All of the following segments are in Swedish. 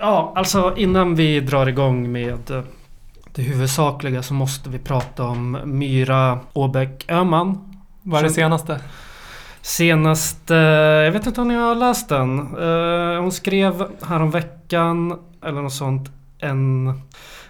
Ja, alltså innan vi drar igång med eh, det huvudsakliga så måste vi prata om Myra Åbäck Öhman. Vad är det senaste? Senast, eh, jag vet inte om ni har läst den. Eh, hon skrev häromveckan eller något sånt en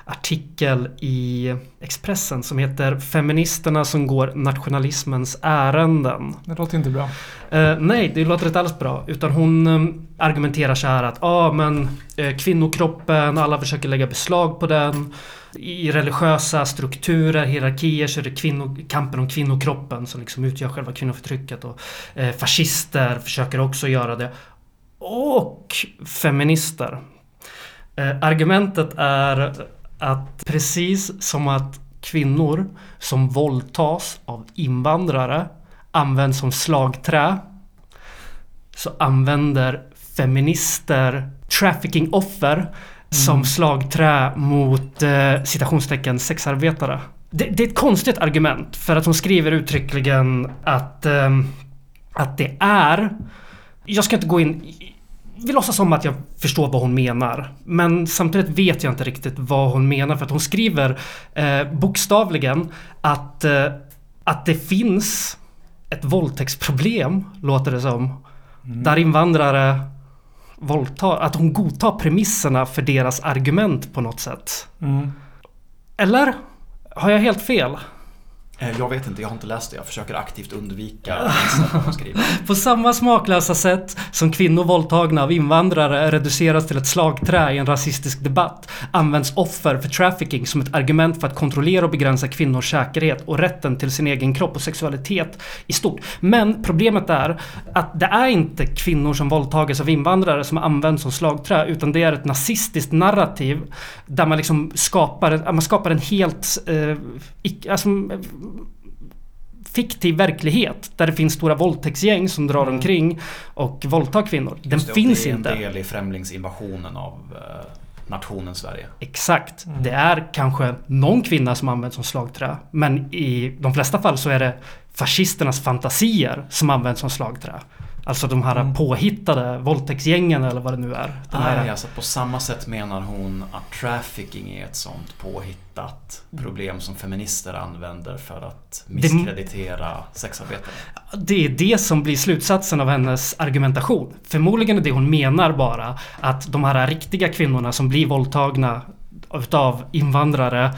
artikel i Expressen som heter Feministerna som går nationalismens ärenden. Det låter inte bra. Eh, nej, det låter inte alls bra. Utan hon eh, argumenterar så här att ah, men eh, kvinnokroppen, alla försöker lägga beslag på den. I religiösa strukturer, hierarkier så är det kvinno, kampen om kvinnokroppen som liksom utgör själva kvinnoförtrycket. Och, eh, fascister försöker också göra det. Och feminister. Eh, argumentet är att precis som att kvinnor som våldtas av invandrare används som slagträ så använder feminister trafficking-offer som Mm. slagträ mot eh, citationstecken sexarbetare. Det, det är ett konstigt argument för att hon skriver uttryckligen att, ehm, att det är... Jag ska inte gå in... Vi låtsas som att jag förstår vad hon menar. Men samtidigt vet jag inte riktigt vad hon menar för att hon skriver eh, bokstavligen att, eh, att det finns ett våldtäktsproblem, låter det som. Där invandrare våldtar, att hon godtar premisserna för deras argument på något sätt. Mm. Eller? Har jag helt fel? Eh, Jag vet inte, jag har inte läst det. Jag försöker aktivt undvika att hon skriver. På samma smaklösa sätt som kvinnor våldtagna av invandrare reduceras till ett slagträ i en rasistisk debatt används offer för trafficking som ett argument för att kontrollera och begränsa kvinnors säkerhet och rätten till sin egen kropp och sexualitet i stort. Men problemet är att det är inte kvinnor som våldtages av invandrare som används som slagträ utan det är ett nazistiskt narrativ där man liksom skapar, man skapar en helt eh, alltså, fiktiv verklighet där det finns stora våldtäktsgäng som drar Mm. omkring och våldtar kvinnor. Den det, finns det är inte. en del i främlingsinvasionen av eh, nationen Sverige. Exakt. Mm. Det är kanske någon kvinna som används som slagträ. Men i de flesta fall så är det fascisternas fantasier som används som slagträ. Alltså de här Mm. påhittade våldtäktsgängen eller vad det nu är. Den här, Nej, alltså på samma sätt menar hon att trafficking är ett sånt påhittat problem som feminister använder för att misskreditera sexarbetare. Det är det som blir slutsatsen av hennes argumentation. Förmodligen är det hon menar bara att de här riktiga kvinnorna som blir våldtagna utav invandrare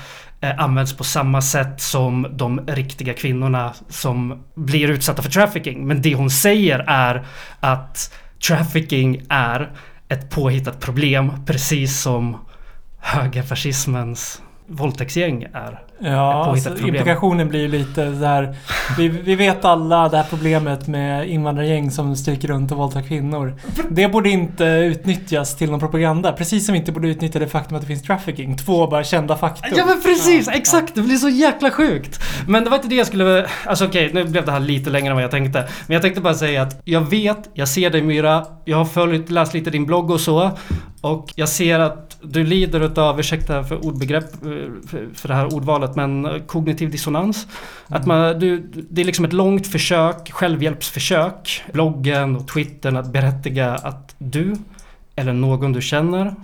Eh, används på samma sätt som de riktiga kvinnorna som blir utsatta för trafficking. Men det hon säger är att trafficking är ett påhittat problem precis som högerfascismens våldtäktsgäng är. Ja, påhittat alltså, problem. implikationen blir ju lite så här. Vi, vi vet alla det här problemet med invandrargäng som stryker runt och våldtar kvinnor. Det borde inte utnyttjas till någon propaganda. Precis som vi inte borde utnyttja det faktum att det finns trafficking. Två bara kända faktum. Ja men precis, Ja, exakt! Det blir så jäkla sjukt! Men det var inte det jag skulle... Alltså okej, nu blev det här lite längre än vad jag tänkte. Men jag tänkte bara säga att jag vet, jag ser dig Myra, jag har följt, läst lite din blogg och så. Och jag ser att du lider utav, ursäkta för ordbegrepp, eh, för- det här ordvalet, men kognitiv dissonans. Att man, du, det är liksom ett långt försök, självhjälpsförsök, bloggen och twittern att berättiga att du, eller någon du känner,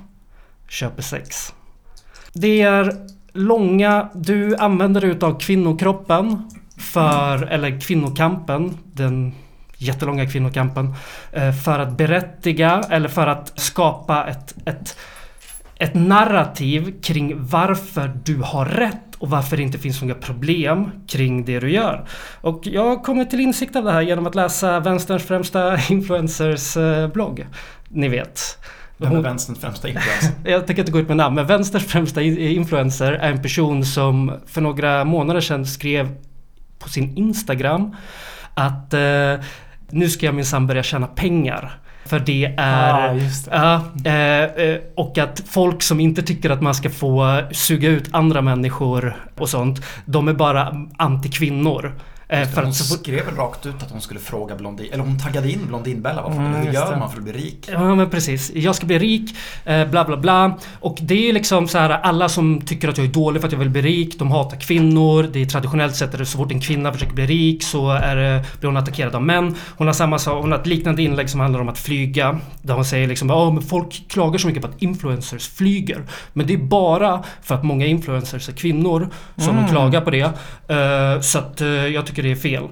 köper sex. Det är långa, du använder dig utav kvinnokroppen för, eller kvinnokampen, den jättelånga kvinnokampen, eh, för att berättiga eller för att skapa ett, ett, ett narrativ kring varför du har rätt och varför det inte finns några problem kring det du gör. Och jag kommit till insikt av det här genom att läsa vänsterns främsta influencers eh, blogg. Ni vet. Vem är vänsterns främsta influencer? jag tänker inte gå ut med namn, men vänsterns främsta influencer är en person som för några månader sedan skrev på sin Instagram att eh, nu ska jag minsann börja tjäna pengar. För det är... Ja, just det. Eh, och att folk som inte tycker att man ska få suga ut andra människor och sånt, de är bara antikvinnor. Eh, för hon att så skrev rakt ut att hon skulle fråga Blondin, eller hon taggade in Blondinbella varför. Mm, Hur gör det. man för att bli rik? Ja men precis. Jag ska bli rik, eh, bla bla bla. Och det är liksom så här alla som tycker att jag är dålig för att jag vill bli rik, de hatar kvinnor. Det är traditionellt sett så fort en kvinna försöker bli rik så är det, blir hon attackerad av män. Hon har samma hon har ett liknande inlägg som handlar om att flyga. Där hon säger liksom ja men folk klagar så mycket på att influencers flyger. Men det är bara för att många influencers är kvinnor som Mm. de klagar på det. Eh, så att eh, jag tycker det är fel.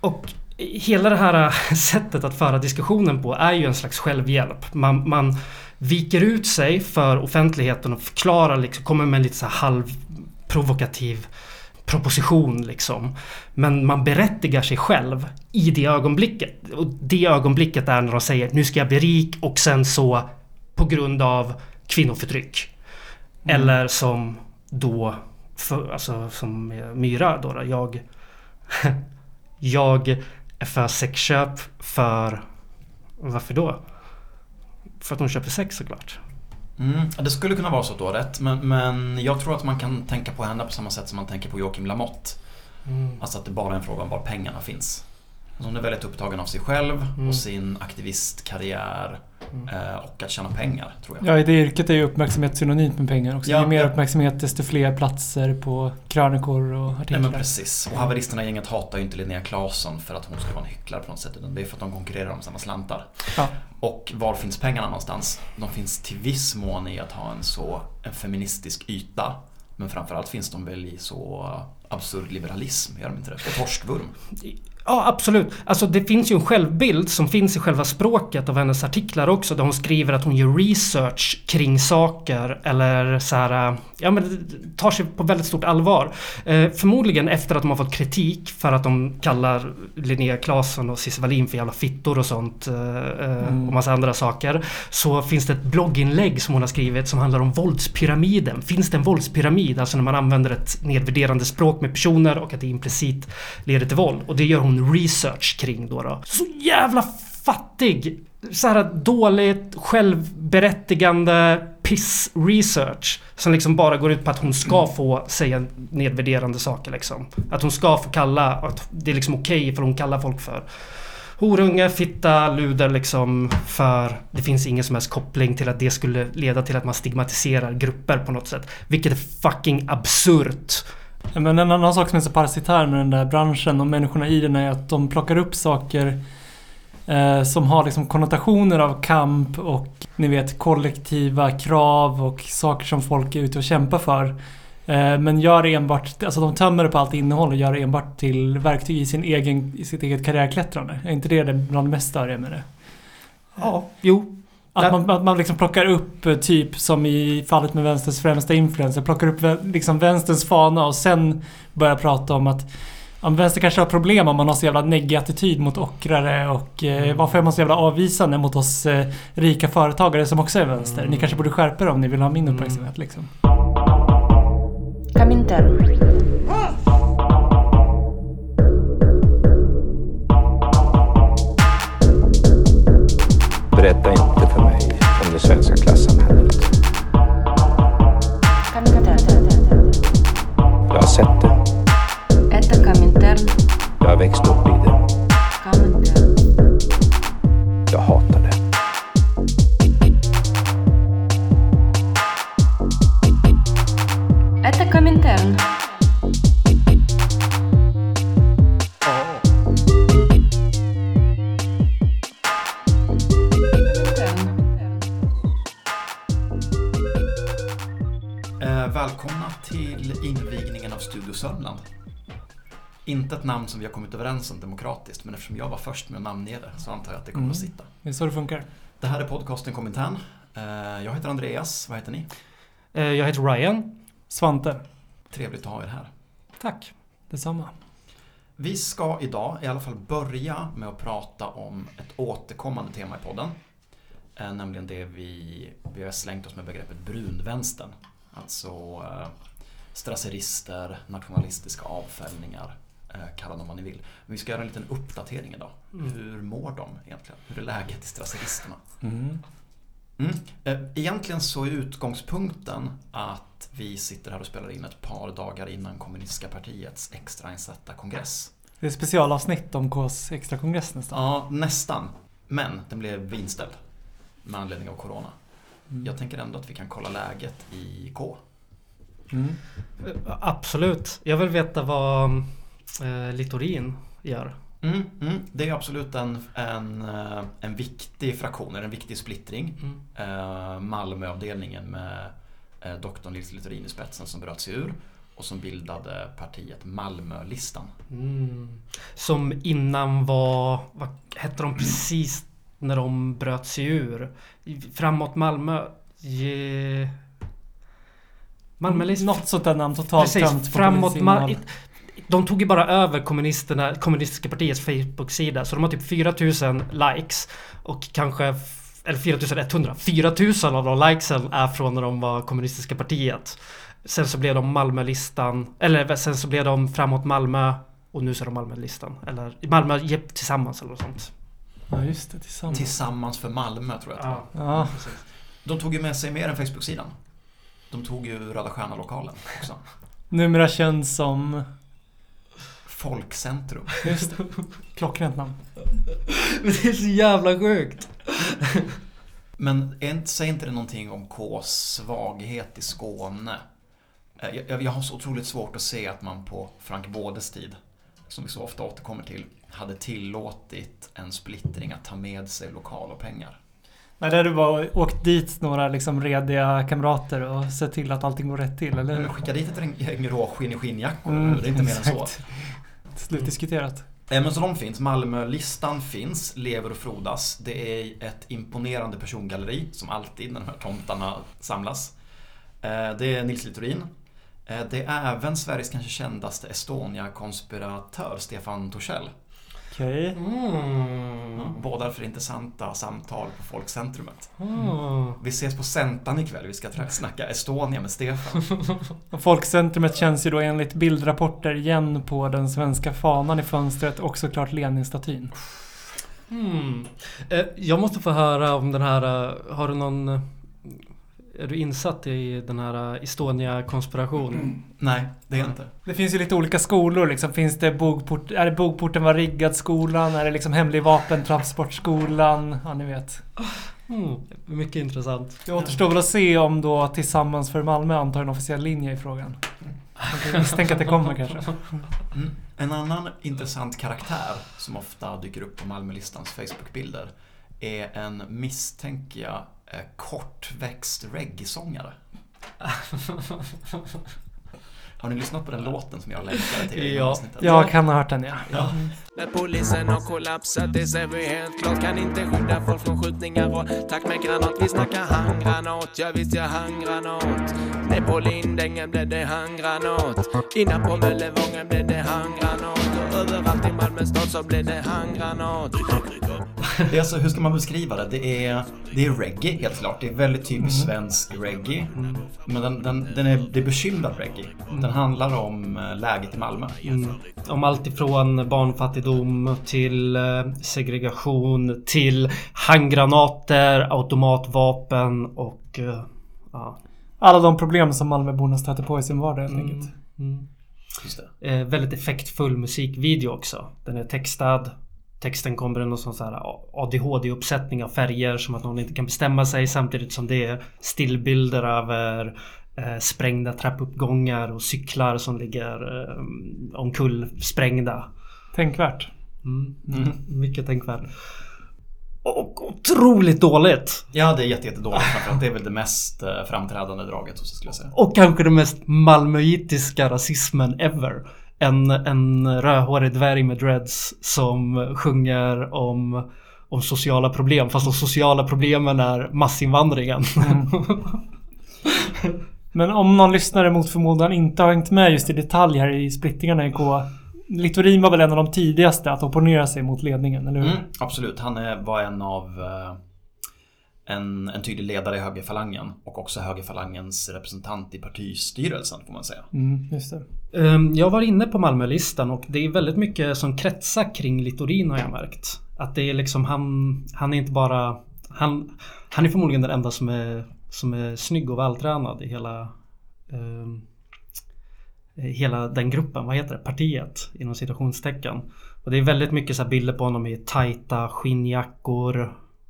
Och hela det här äh, sättet att föra diskussionen på är ju en slags självhjälp. Man, man viker ut sig för offentligheten och förklarar, liksom, kommer med en lite så här halvprovokativ proposition liksom. Men man berättigar sig själv i det ögonblicket. Och det ögonblicket är när de säger nu ska jag bli rik och sen så på grund av kvinnoförtryck. Mm. Eller som då, för, alltså som Myra då jag Jag är för sexköp för... Varför då? För att hon köper sex såklart. Mm, det skulle kunna vara så att du har rätt. Men, men jag tror att man kan tänka på henne på samma sätt som man tänker på Joakim Lamotte. Alltså att det bara är en fråga om var pengarna finns. Alltså hon är väldigt upptagen av sig själv Mm. och sin aktivistkarriär Mm. eh, och att tjäna pengar, tror jag. Ja, i det yrket är ju uppmärksamhet synonymt med pengar också. Ja, ju mer uppmärksamhet desto fler platser på krönikor och Nej artiklar. men precis. Och haveristerna i gänget hatar ju inte Linnea Claesson för att hon ska vara en hycklare på något sätt. Utan det är för att de konkurrerar om samma slantar. Ja. Och var finns pengarna någonstans? De finns till viss mån i att ha en så en feministisk yta. Men framförallt finns de väl i så absurd liberalism, gör de inte det? Och torskvurm. Ja, absolut. Alltså det finns ju en självbild som finns i själva språket av hennes artiklar också. Där hon skriver att hon gör research kring saker eller så här, ja men tar sig på väldigt stort allvar. Eh, förmodligen efter att de har fått kritik för att de kallar Linnea Claesson och Cissi Wallin för jävla fittor och sånt. Eh, eh, Mm. Och massa andra saker. Så finns det ett blogginlägg som hon har skrivit som handlar om våldspyramiden. Finns det en våldspyramid? Alltså när man använder ett nedvärderande språk med personer och att det implicit leder till våld. Och det gör hon research kring då. då. Så jävla fattig! Så här dåligt självberättigande piss research som liksom bara går ut på att hon ska få säga nedvärderande saker liksom. Att hon ska få kalla, att det är liksom okej för hon kallar folk för horunge, fitta, luder liksom för det finns ingen som helst koppling till att det skulle leda till att man stigmatiserar grupper på något sätt. Vilket är fucking absurt. Men en annan sak som är så parasitär med den där branschen och människorna i den är att de plockar upp saker eh, som har liksom konnotationer av kamp och ni vet kollektiva krav och saker som folk är ute och kämpar för. Eh, men gör enbart, alltså de tömmer det på allt innehåll och gör det enbart till verktyg i, sin egen, i sitt eget karriärklättrande. Är inte det det bland det mest störiga med det? Ja, jo. Att man, att man liksom plockar upp, eh, typ som i fallet med vänsterns främsta influencer, plockar upp liksom vänsterns fana och sen börjar prata om att om vänster kanske har problem om man har så jävla negg attityd mot ockrare och eh, mm. varför är man så jävla avvisande mot oss eh, rika företagare som också är vänster? Ni mm. kanske borde skärpa er om ni vill ha min uppmärksamhet liksom. Kaminter. Berätta inte för mig om det svenska klassamhället. Коминтерн. Jag har sett det. Это Коминтерн. Jag har växt upp i det. Коминтерн. Jag hatar det. Это Коминтерн. Коминтерн. Sörmland. Inte ett namn som vi har kommit överens om demokratiskt, men eftersom jag var först med att namnge det så antar jag att det kommer Mm. att sitta. Det är så det funkar. Det här är podcasten Komintern. Eh, jag heter Andreas, vad heter ni? Eh, Jag heter Ryan. Svante. Trevligt att ha er här. Tack. Detsamma. Vi ska idag i alla fall börja med att prata om ett återkommande tema i podden. Eh, nämligen det vi, vi har slängt oss med begreppet brunvänstern. Alltså strasserister, nationalistiska avfällningar, eh, kalla dem vad ni vill. Men vi ska göra en liten uppdatering idag. Mm. Hur mår de egentligen? Hur är läget i strasseristerna? Mm. Mm. Eh, Egentligen så är utgångspunkten att vi sitter här och spelar in ett par dagar innan kommunistiska partiets extrainsatta kongress. Det är specialavsnitt om Ks extrakongress nästan. Ja, nästan. Men den blev inställd med anledning av Corona. Mm. Jag tänker ändå att vi kan kolla läget i K. Mm. Absolut. Jag vill veta vad eh, Littorin gör. Mm, mm. Det är absolut en, en, eh, en viktig fraktion, eller en viktig splittring. Mm. Eh, Malmöavdelningen med eh, doktorn Nils Littorin i spetsen som bröt sig ur och som bildade partiet Malmölistan. Mm. Som innan var, vad hette de precis när de bröt sig ur? Framåt Malmö... Ge... Malmölistan? Något sånt där namn totalt Precis, tömt på framåt Mal-. De tog ju bara över kommunisterna, kommunistiska partiets Facebook-sida. Så de har typ 4000 likes. Och kanske... Eller 4100. 4000 av de likesen är från när de var kommunistiska partiet. Sen så blev de Malmölistan. Eller sen så blev de framåt Malmö. Och nu så är de Malmölistan. Eller Malmö tillsammans eller något sånt. Ja, just det. Tillsammans. Tillsammans för Malmö tror jag att var. Ja. De tog ju med sig mer än Facebook-sidan. De tog ju Röda Stjärna-lokalen också. Numera känd som... Folkcentrum. Just det. Klockrent namn. Men det är så jävla sjukt. Men inte, säger inte det någonting om Ks svaghet i Skåne? Eh, Jag, jag- jag har så otroligt svårt att se att man på Frank Bådes tid, som vi så ofta återkommer till, hade tillåtit en splittring att ta med sig lokal och pengar. Nej, där du bara åkt dit några liksom rediga kamrater och sett till att allting går rätt till, eller hur? Skicka dit ett gäng råskinn i skinnjackor, Mm, det är inte mer än så. exakt. Slutdiskuterat. Eh, Men så de finns. Malmölistan finns, lever och frodas. Det är ett imponerande persongalleri som alltid när de här tomtarna samlas. Eh, Det är Nils Littorin. Eh, Det är även Sveriges kanske kändaste Estonia-konspiratör Stefan Torssell. Okej. Mm. Båda för intressanta samtal på Folkcentrumet. Mm. Vi ses på Sentan ikväll. Vi ska snacka Estonia med Stefan. Folkcentrumet känns ju då enligt bildrapporter igen på den svenska fanan i fönstret och såklart Leninstatyn. Mm. Eh, Jag måste få höra om den här, eh, har du någon... Är du insatt i den här eh, Estonia-konspirationen? Nej, det är jag inte. Det finns ju lite olika skolor liksom. Finns det bogport, är det bogporten var riggad skolan? Är det liksom hemlig vapentransportskolan? Ja, ni vet. Mm. Mycket intressant. Det återstår väl att se om då Tillsammans för Malmö antar en officiell linje i frågan. Man kan misstänka att det kommer kanske. Mm. En annan intressant karaktär som ofta dyker upp på Malmölistans Facebookbilder är en, misstänker jag, kortväxt reggae-sångare. Har ni lyssnat på den låten som jag länkade till i Ja. avsnittet? Jag kan ha hört den ja. Ja. När polisen har kollapsat, det ser vi helt klart Kan inte skydda folk från skjutningar och tack med granat Vi snackar handgranat, ja visst ja handgranat Ner på Lindängen blev det handgranat Innan på Möllevången blev det handgranat överallt i Malmö stad så blev det handgranat Det är alltså, hur ska man beskriva det? Det är, det är reggae helt klart. Det är väldigt typiskt svensk reggae. Men den, den, den är, det är bekymrad reggae. Den handlar om eh, läget i Malmö. Mm. Om allt ifrån barnfattigdom till eh, segregation till handgranater, automatvapen och... eh, Ja. Alla de problem som Malmöborna stöter på i sin vardag helt enkelt. Mm. Just det. Eh, väldigt effektfull musikvideo också. Den är textad. Texten kommer i någon sån ADHD-uppsättning av färger som att någon inte kan bestämma sig samtidigt som det är stillbilder över eh, sprängda trappuppgångar och cyklar som ligger eh, omkull sprängda. Tänkvärt. Mm. Mycket tänkvärt. Och otroligt dåligt! Ja, det är jätte, jättedåligt. Framförallt det är väl det mest eh, framträdande draget, så skulle jag säga. Och kanske den mest malmöitiska rasismen ever. En, en rödhårig dvärg med dreads som sjunger om, om sociala problem. Fast de sociala problemen är massinvandringen. Men om någon lyssnare mot förmodan inte har hängt med just i detalj här i splittringarna i K. Littorin var väl en av de tidigaste att opponera sig mot ledningen, eller hur? Mm, absolut, han är, var en av eh, en, en tydlig ledare i högerfalangen och också högerfalangens representant i partistyrelsen får man säga. Mm, just det. Ehm, Jag var inne på Malmölistan och det är väldigt mycket som kretsar kring Littorin har jag märkt. Att det är liksom han, han är inte bara... Han, han är förmodligen den enda som är, som är snygg och vältränad i hela... eh, Eh, hela den gruppen, vad heter det, partiet inom citationstecken. Och det är väldigt mycket så här bilder på honom i tajta skinnjackor,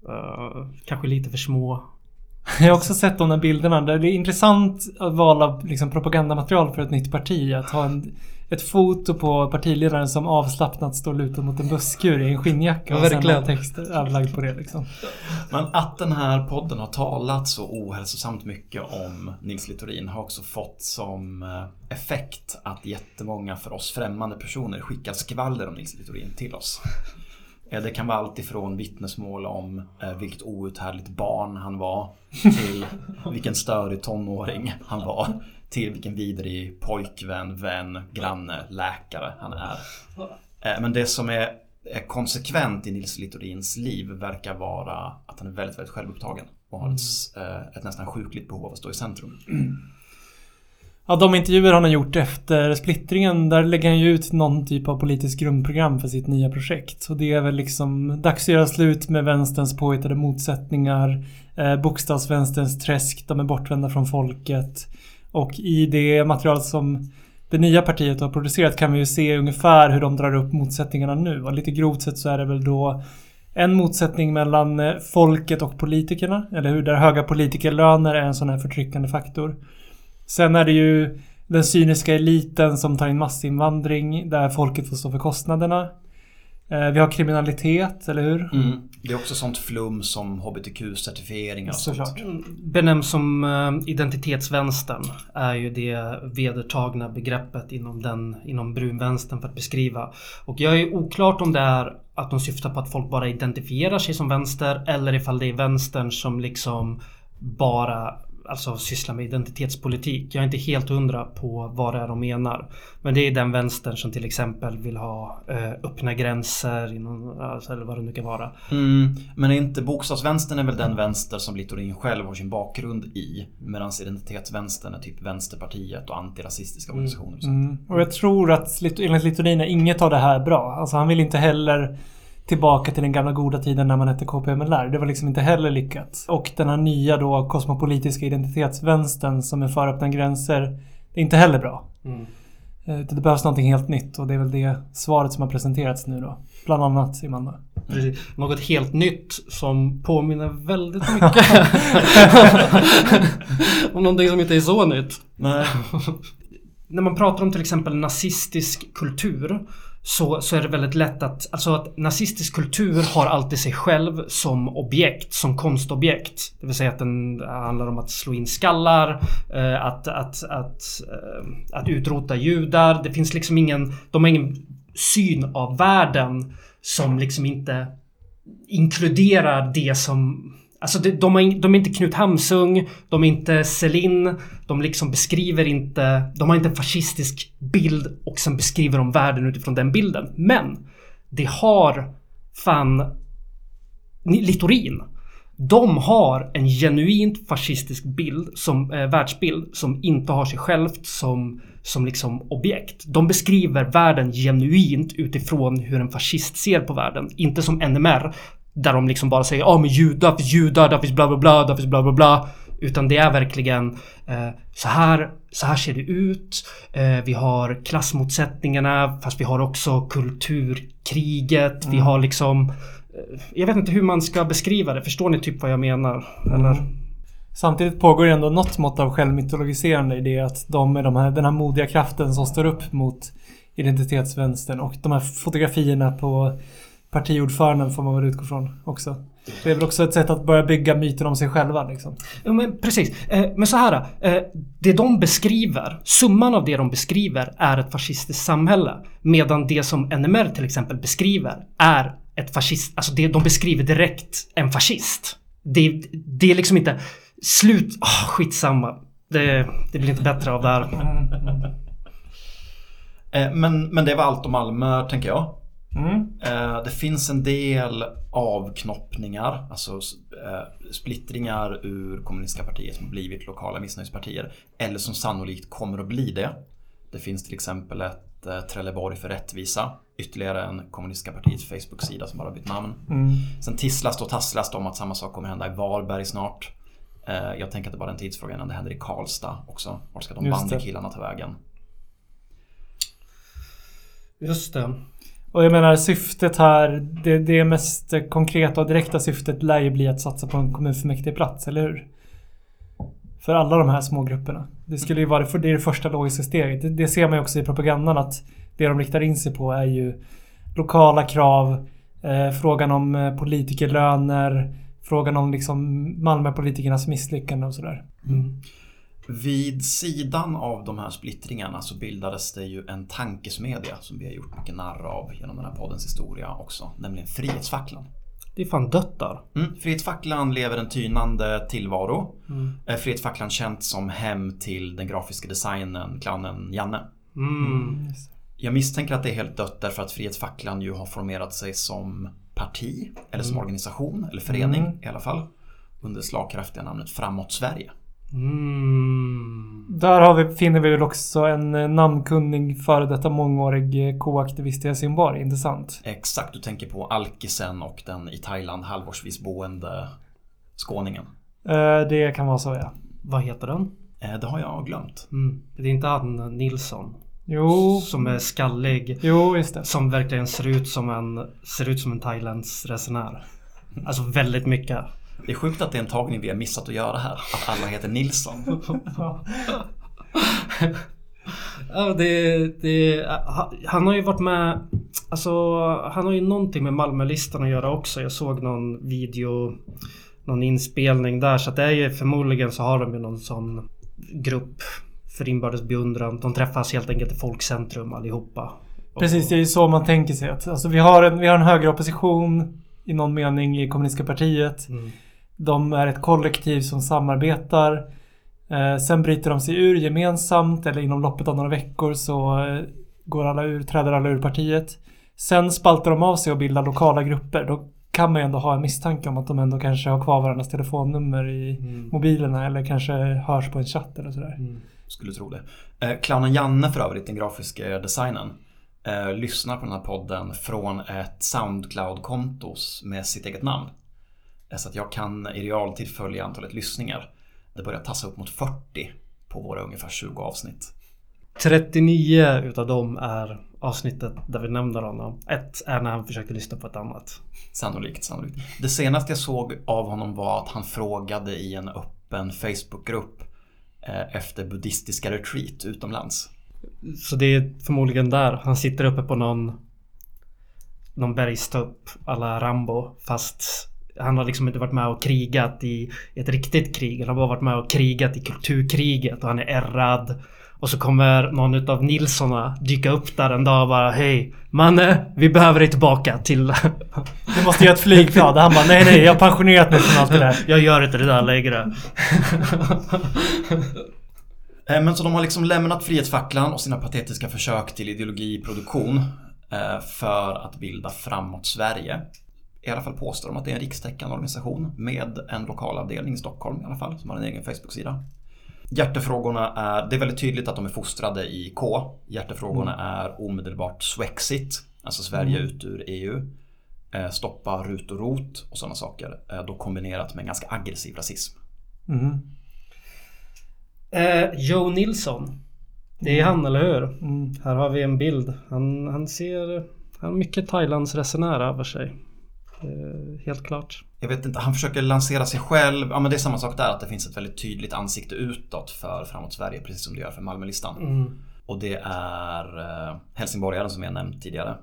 eh, kanske lite för små. Jag har också sett de där bilderna där det är intressant val av liksom propagandamaterial för ett nytt parti. Att ha en, ett foto på partiledaren som avslappnat står lutad mot en busskur i en skinnjacka och sen en text överlagd på det liksom. Men att den här podden har talat så ohälsosamt mycket om Nils Littorin har också fått som eh, effekt att jättemånga för oss främmande personer skickar skvaller om Nils Littorin till oss. Eh, Det kan vara allt ifrån vittnesmål om eh, vilket outhärdligt barn han var till vilken störig tonåring han var till vilken vidrig pojkvän, vän, granne, läkare han är. Eh, Men det som är konsekvent i Nils Littorins liv verkar vara att han är väldigt, väldigt självupptagen och har ett, eh, ett nästan sjukligt behov av att stå i centrum. Ja, de intervjuer han har gjort efter splittringen, där lägger han ju ut någon typ av politiskt grundprogram för sitt nya projekt. Och det är väl liksom dags att göra slut med vänsterns påhittade motsättningar, eh, bokstavsvänsterns träsk, de är bortvända från folket. Och i det material som det nya partiet har producerat kan vi ju se ungefär hur de drar upp motsättningarna nu. Och lite grovt sett så är det väl då en motsättning mellan eh, folket och politikerna, eller hur? Där höga politikerlöner är en sån här förtryckande faktor. Sen är det ju den cyniska eliten som tar in massinvandring där folket får stå för kostnaderna. Eh, Vi har kriminalitet, eller hur? Mm. Det är också sånt flum som HBTQ-certifieringar och sånt. Såklart. Benämns som eh, identitetsvänstern är ju det vedertagna begreppet inom, den, inom brunvänstern för att beskriva. Och jag är oklart om det är att de syftar på att folk bara identifierar sig som vänster eller ifall det är vänstern som liksom bara alltså sysslar med identitetspolitik. Jag är inte helt hundra på vad det är de menar. Men det är den vänstern som till exempel vill ha eh, öppna gränser inom, alltså, eller vad det nu kan vara. Mm. Men är inte bokstavsvänstern är väl den vänster som Littorin själv har sin bakgrund i. Medan identitetsvänstern är typ Vänsterpartiet och antirasistiska organisationer. och sånt. Mm. Och jag tror att enligt Littorin är inget av det här bra. Alltså han vill inte heller tillbaka till den gamla goda tiden när man hette KPMLR. Det var liksom inte heller lyckat. Och den här nya då kosmopolitiska identitetsvänstern som är för öppna gränser. Det är inte heller bra. Mm. Eh, Det behövs någonting helt nytt och det är väl det svaret som har presenterats nu då. Bland annat i Malmö. Precis. Något helt nytt som påminner väldigt mycket om någonting som inte är så nytt. Nej. När man pratar om till exempel nazistisk kultur så, så är det väldigt lätt att, alltså att nazistisk kultur har alltid sig själv som objekt, som konstobjekt. Det vill säga att den handlar om att slå in skallar, eh, att, att, att, eh, att utrota judar. Det finns liksom ingen, de har ingen syn av världen som liksom inte inkluderar det som Alltså de, de, är, in- de är inte Knut Hamsung, de är inte Céline, de liksom beskriver inte, de har inte en fascistisk bild och sen beskriver de världen utifrån den bilden. Men det har fan Littorin. De har en genuint fascistisk bild som eh, världsbild som inte har sig självt som, som liksom objekt. De beskriver världen genuint utifrån hur en fascist ser på världen. Inte som NMR där de liksom bara säger ja ah, men judar finns judar, där finns bla bla bla, där finns bla bla bla. Utan det är verkligen eh, så, här, så här ser det ut. Eh, vi har klassmotsättningarna fast vi har också kulturkriget. Vi har liksom eh, jag vet inte hur man ska beskriva det. Förstår ni typ vad jag menar? Eller? Samtidigt pågår ju ändå något mått av självmytologiserande i det att de är de här, den här modiga kraften som står upp mot identitetsvänstern och de här fotografierna på partiordföranden får man väl utgå från också. Det är väl också ett sätt att börja bygga myten om sig själva liksom. Ja, men precis. Eh, men så här. Eh, det de beskriver, summan av det de beskriver är ett fascistiskt samhälle. Medan det som NMR till exempel beskriver är ett fascist... Alltså det, de beskriver direkt en fascist. Det, det är liksom inte... Slut... Oh, skitsamma. Det, det blir inte bättre av det här. Eh, Men, men det var allt om Malmö, tänker jag. Mm. Eh, Det finns en del avknoppningar, alltså eh, splittringar ur kommunistiska partiet som blivit lokala missnöjespartier. Eller som sannolikt kommer att bli det. Det finns till exempel ett eh, Trelleborg för rättvisa. Ytterligare en kommunistiska partiets Facebook-sida som bara bytt namn. Mm. Sen tisslas och tasslas det om att samma sak kommer hända i Varberg snart. Jag tänker att det bara är en tidsfråga innan det händer i Karlstad också. Vart ska de bandykillarna ta vägen? Just det. Och jag menar syftet här, det, det mest konkreta och direkta syftet lär ju bli att satsa på en kommunfullmäktigeplats, eller hur? För alla de här små grupperna. Det skulle ju vara det, det är det första logiska steget. Det, det ser man ju också i propagandan att det de riktar in sig på är ju lokala krav, eh, frågan om eh, politikerlöner, frågan om liksom Malmöpolitikernas misslyckande och sådär. Mm. Vid sidan av de här splittringarna så bildades det ju en tankesmedja som vi har gjort mycket narr av genom den här poddens historia också, nämligen Frihetsfacklan. Det är fan dött där. Mm. Frihetsfacklan lever en tynande tillvaro. Mm. Eh, Frihetsfacklan känt som hem till den grafiska designen, clownen Janne. Mm. Jag misstänker att det är helt dött därför att Frihetsfacklan ju har formerat sig som parti eller som organisation eller förening Mm. i alla fall. Under slagkraftiga namnet Framåt Sverige. Mm. Där har vi, finner vi väl också en eh, namnkunnig före detta mångårig eh, co-aktivist i Helsingborg, inte sant? Exakt, du tänker på alkisen och den i Thailand halvårsvis boende skåningen. Eh, det kan vara så ja. Vad heter den? Eh, Det har jag glömt. Mm. Det är inte han Nilsson? Jo, Som är skallig. jo just det. Som verkligen ser ut som en, ser ut som en Thailands resenär. Alltså väldigt mycket. Det är sjukt att det är en tagning vi har missat att göra här. Att alla heter Nilsson. Ja, det, det, ha- han har ju varit med Alltså han har ju någonting med Malmölistan att göra också. Jag såg någon video Någon inspelning där så att det är ju förmodligen så har de ju någon sån grupp för inbördes beundran. De träffas helt enkelt i folkcentrum allihopa. Precis, det är ju så man tänker sig att alltså, vi, har en, vi har en högeropposition i någon mening i kommunistiska partiet. Mm. De är ett kollektiv som samarbetar. Eh, sen bryter de sig ur gemensamt eller inom loppet av några veckor så eh, går alla ur, träder alla ur partiet. Sen spaltar de av sig och bildar lokala grupper. Då kan man ju ändå ha en misstanke om att de ändå kanske har kvar varandras telefonnummer i Mm. mobilerna eller kanske hörs på en chatt eller sådär. Mm. Skulle tro det. Eh, Clownen Janne för övrigt, den grafiska designen. Eh, lyssnar på den här podden från ett Soundcloud-konto med sitt eget namn. Eh, Så att jag kan i realtid följa antalet lyssningar. Det börjar tassa upp mot 40 på våra ungefär 20 avsnitt. 39 utav dem är avsnittet där vi nämner honom. Ett är när han försökte lyssna på ett annat. Sannolikt, sannolikt. Det senaste jag såg av honom var att han frågade i en öppen Facebookgrupp eh, efter buddhistiska retreat utomlands. Så det är förmodligen där. Han sitter uppe på någon någon bergstupp alla Rambo fast han har liksom inte varit med och krigat i ett riktigt krig. Han har bara varit med och krigat i kulturkriget och han är ärrad. Och så kommer någon utav Nilssona dyka upp där en dag och bara Hej Manne, vi behöver dig tillbaka till... Du måste göra ett flygplan. Han bara nej nej jag har pensionerat mig från allt det där. Jag gör inte det där längre. Eh, Men så de har liksom lämnat Frihetsfacklan och sina patetiska försök till ideologiproduktion eh, för att bilda Framåt Sverige. I alla fall påstår de att det är en rikstäckande organisation med en lokal avdelning i Stockholm i alla fall som har en egen Facebook-sida. Hjärtefrågorna är, det är väldigt tydligt att de är fostrade i K. Hjärtefrågorna är omedelbart Swexit, alltså Sverige ut ur EU. eh, Stoppa RUT och ROT och sådana saker. eh, Då kombinerat med en ganska aggressiv rasism. Mm. Eh, Joe Nilsson. Det är han, eller hur? Mm. Här har vi en bild. Han, han ser... Han har mycket Thailands resenär över sig. Eh, helt klart. Jag vet inte, han försöker lansera sig själv. Ja men det är samma sak där, att det finns ett väldigt tydligt ansikte utåt för Framåt Sverige, precis som det gör för Malmölistan. Mm. Och det är eh, helsingborgaren som jag nämnt tidigare.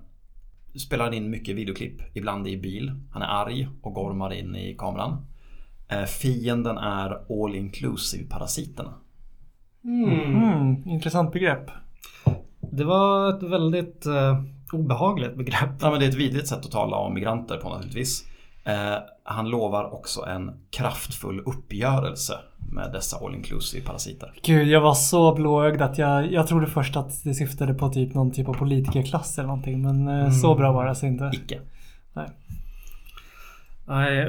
Spelar in mycket videoklipp, ibland i bil. Han är arg och gormar in i kameran. Eh, fienden är all inclusive parasiterna. Mm. Intressant begrepp. Det var ett väldigt eh, obehagligt begrepp. Ja, men det är ett vidrigt sätt att tala om migranter på naturligtvis. Eh, han lovar också en kraftfull uppgörelse med dessa all inclusive parasiter. Gud, jag var så blåögd att jag, jag trodde först att det syftade på typ någon typ av politikerklass eller någonting. Men eh, så bra var det alltså inte. Icke. Nej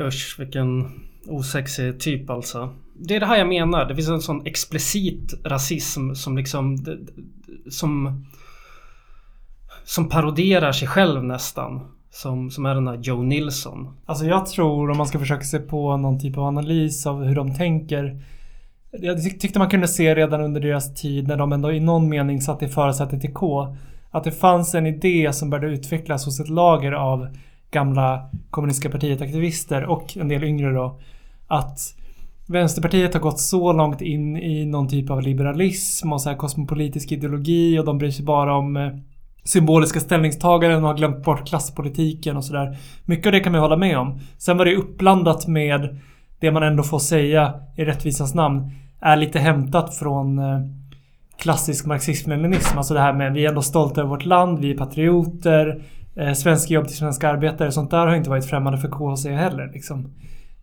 usch vilken osexig typ alltså. Det är det här jag menar. Det finns en sån explicit rasism som liksom... Som... Som paroderar sig själv nästan. Som, som är den här Joe Nilsson. Alltså jag tror om man ska försöka se på någon typ av analys av hur de tänker. Jag tyckte man kunde se redan under deras tid när de ändå i någon mening satt i förarsätet till K. Att det fanns en idé som började utvecklas hos ett lager av gamla kommunistiska partiet-aktivister och en del yngre då. Att Vänsterpartiet har gått så långt in i någon typ av liberalism och så här kosmopolitisk ideologi och de bryr sig bara om eh, symboliska ställningstaganden och har glömt bort klasspolitiken och sådär. Mycket av det kan man ju hålla med om. Sen var det uppblandat med det man ändå får säga i rättvisans namn är lite hämtat från eh, klassisk marxism-leninism. Alltså det här med vi är ändå stolta över vårt land, vi är patrioter, eh, svenska jobb till svenska arbetare. Sånt där har inte varit främmande för KHC heller. Liksom.